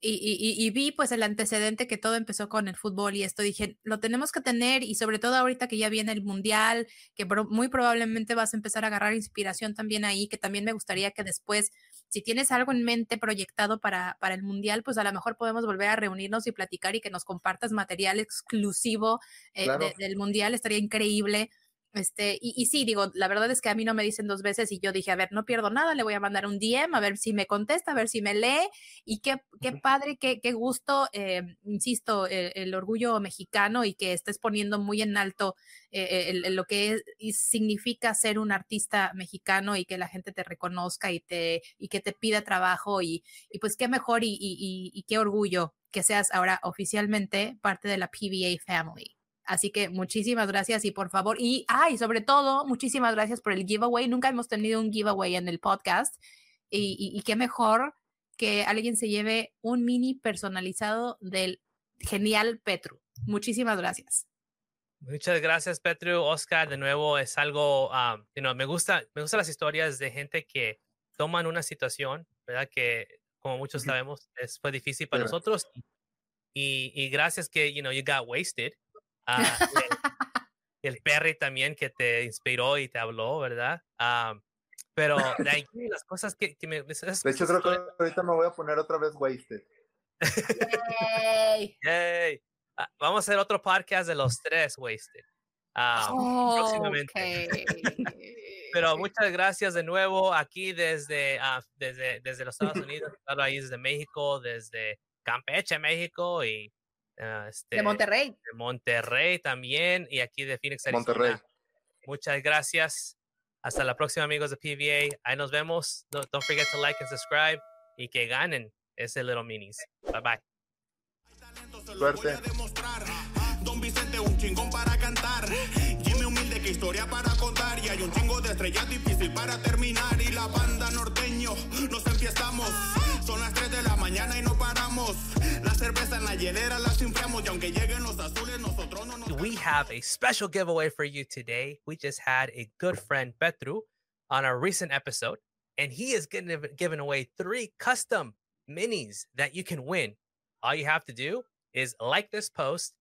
y, y- y- vi pues el antecedente que todo empezó con el fútbol y esto, dije, lo tenemos que tener y sobre todo ahorita que ya viene el mundial, que pro- muy probablemente vas a empezar a agarrar inspiración también ahí, que también me gustaría que después, si tienes algo en mente proyectado para, para el mundial, pues a lo mejor podemos volver a reunirnos y platicar y que nos compartas material exclusivo eh, Claro. de- del mundial, estaría increíble. Este, y, y sí, digo, la verdad es que a mí no me dicen dos veces y yo dije, a ver, no pierdo nada, le voy a mandar un DM, a ver si me contesta, a ver si me lee. Y qué, qué padre, qué, qué gusto, eh, insisto, el, el orgullo mexicano y que estés poniendo muy en alto eh, el- el- lo que es- significa ser un artista mexicano y que la gente te reconozca y, te, y que te pida trabajo. Y, y pues qué mejor y qué orgullo que seas ahora oficialmente parte de la PBA Family. Así que muchísimas gracias y por favor, y, ah, y sobre todo, muchísimas gracias por el giveaway. Nunca hemos tenido un giveaway en el podcast y, y- y qué mejor que alguien se lleve un mini personalizado del genial Petru. Muchísimas gracias. Muchas gracias, Petru. Oscar, de nuevo, es algo, um, you know, me gusta, me gustan las historias de gente que toman una situación, ¿verdad? Que, como muchos sabemos, es, fue difícil para nosotros. Y, y gracias que, you know, you got wasted. Ah, [laughs] el, el Perry también que te inspiró y te habló, ¿verdad? Um, pero de ahí las cosas que, que me... esas De hecho, creo que ahorita me voy a poner otra vez wasted. Yay. Yay. Ah, vamos a hacer otro podcast de los tres, Wasted. Ah, próximamente. [laughs] Ok. Pero muchas gracias de nuevo aquí desde, ah, desde, desde los Estados Unidos, [laughs] claro, ahí desde México, desde Campeche, México y ah, este, De Monterrey. de Monterrey también y aquí de Phoenix, Arizona. Monterrey. Muchas gracias. Hasta la próxima, amigos de PVA. Ahí nos vemos. No- don't forget to like and subscribe y que ganen ese Little Minis. Bye bye. Suerte. Don Vicente, un chingón para cantar. Jimmy humilde, que historia para contar. Y hay un chingo de estrellas difícil para terminar. Y la banda norteño, nos empiezamos. Son las 3 de la mañana y no paramos. We have a special giveaway for you today. We just had a good friend Petru on our recent episode, and he is going to giving away three custom minis that you can win. All you have to do is like this post,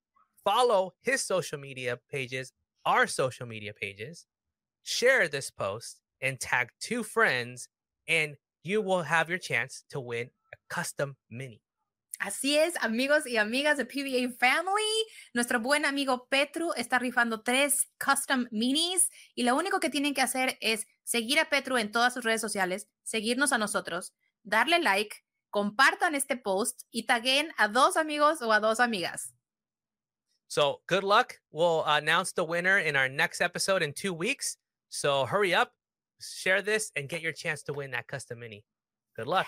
follow his social media pages, our social media pages, share this post, and tag two friends, and you will have your chance to win a custom mini. Así es, amigos y amigas de PBA Family. Nuestro buen amigo Petru está rifando tres custom minis y lo único que tienen que hacer es seguir a Petru en todas sus redes sociales, seguirnos a nosotros, darle like, compartan este post y taguen a dos amigos o a dos amigas. So good luck. We'll announce the winner in our next episode in two weeks. So hurry up, share this, and get your chance to win that custom mini. Good luck.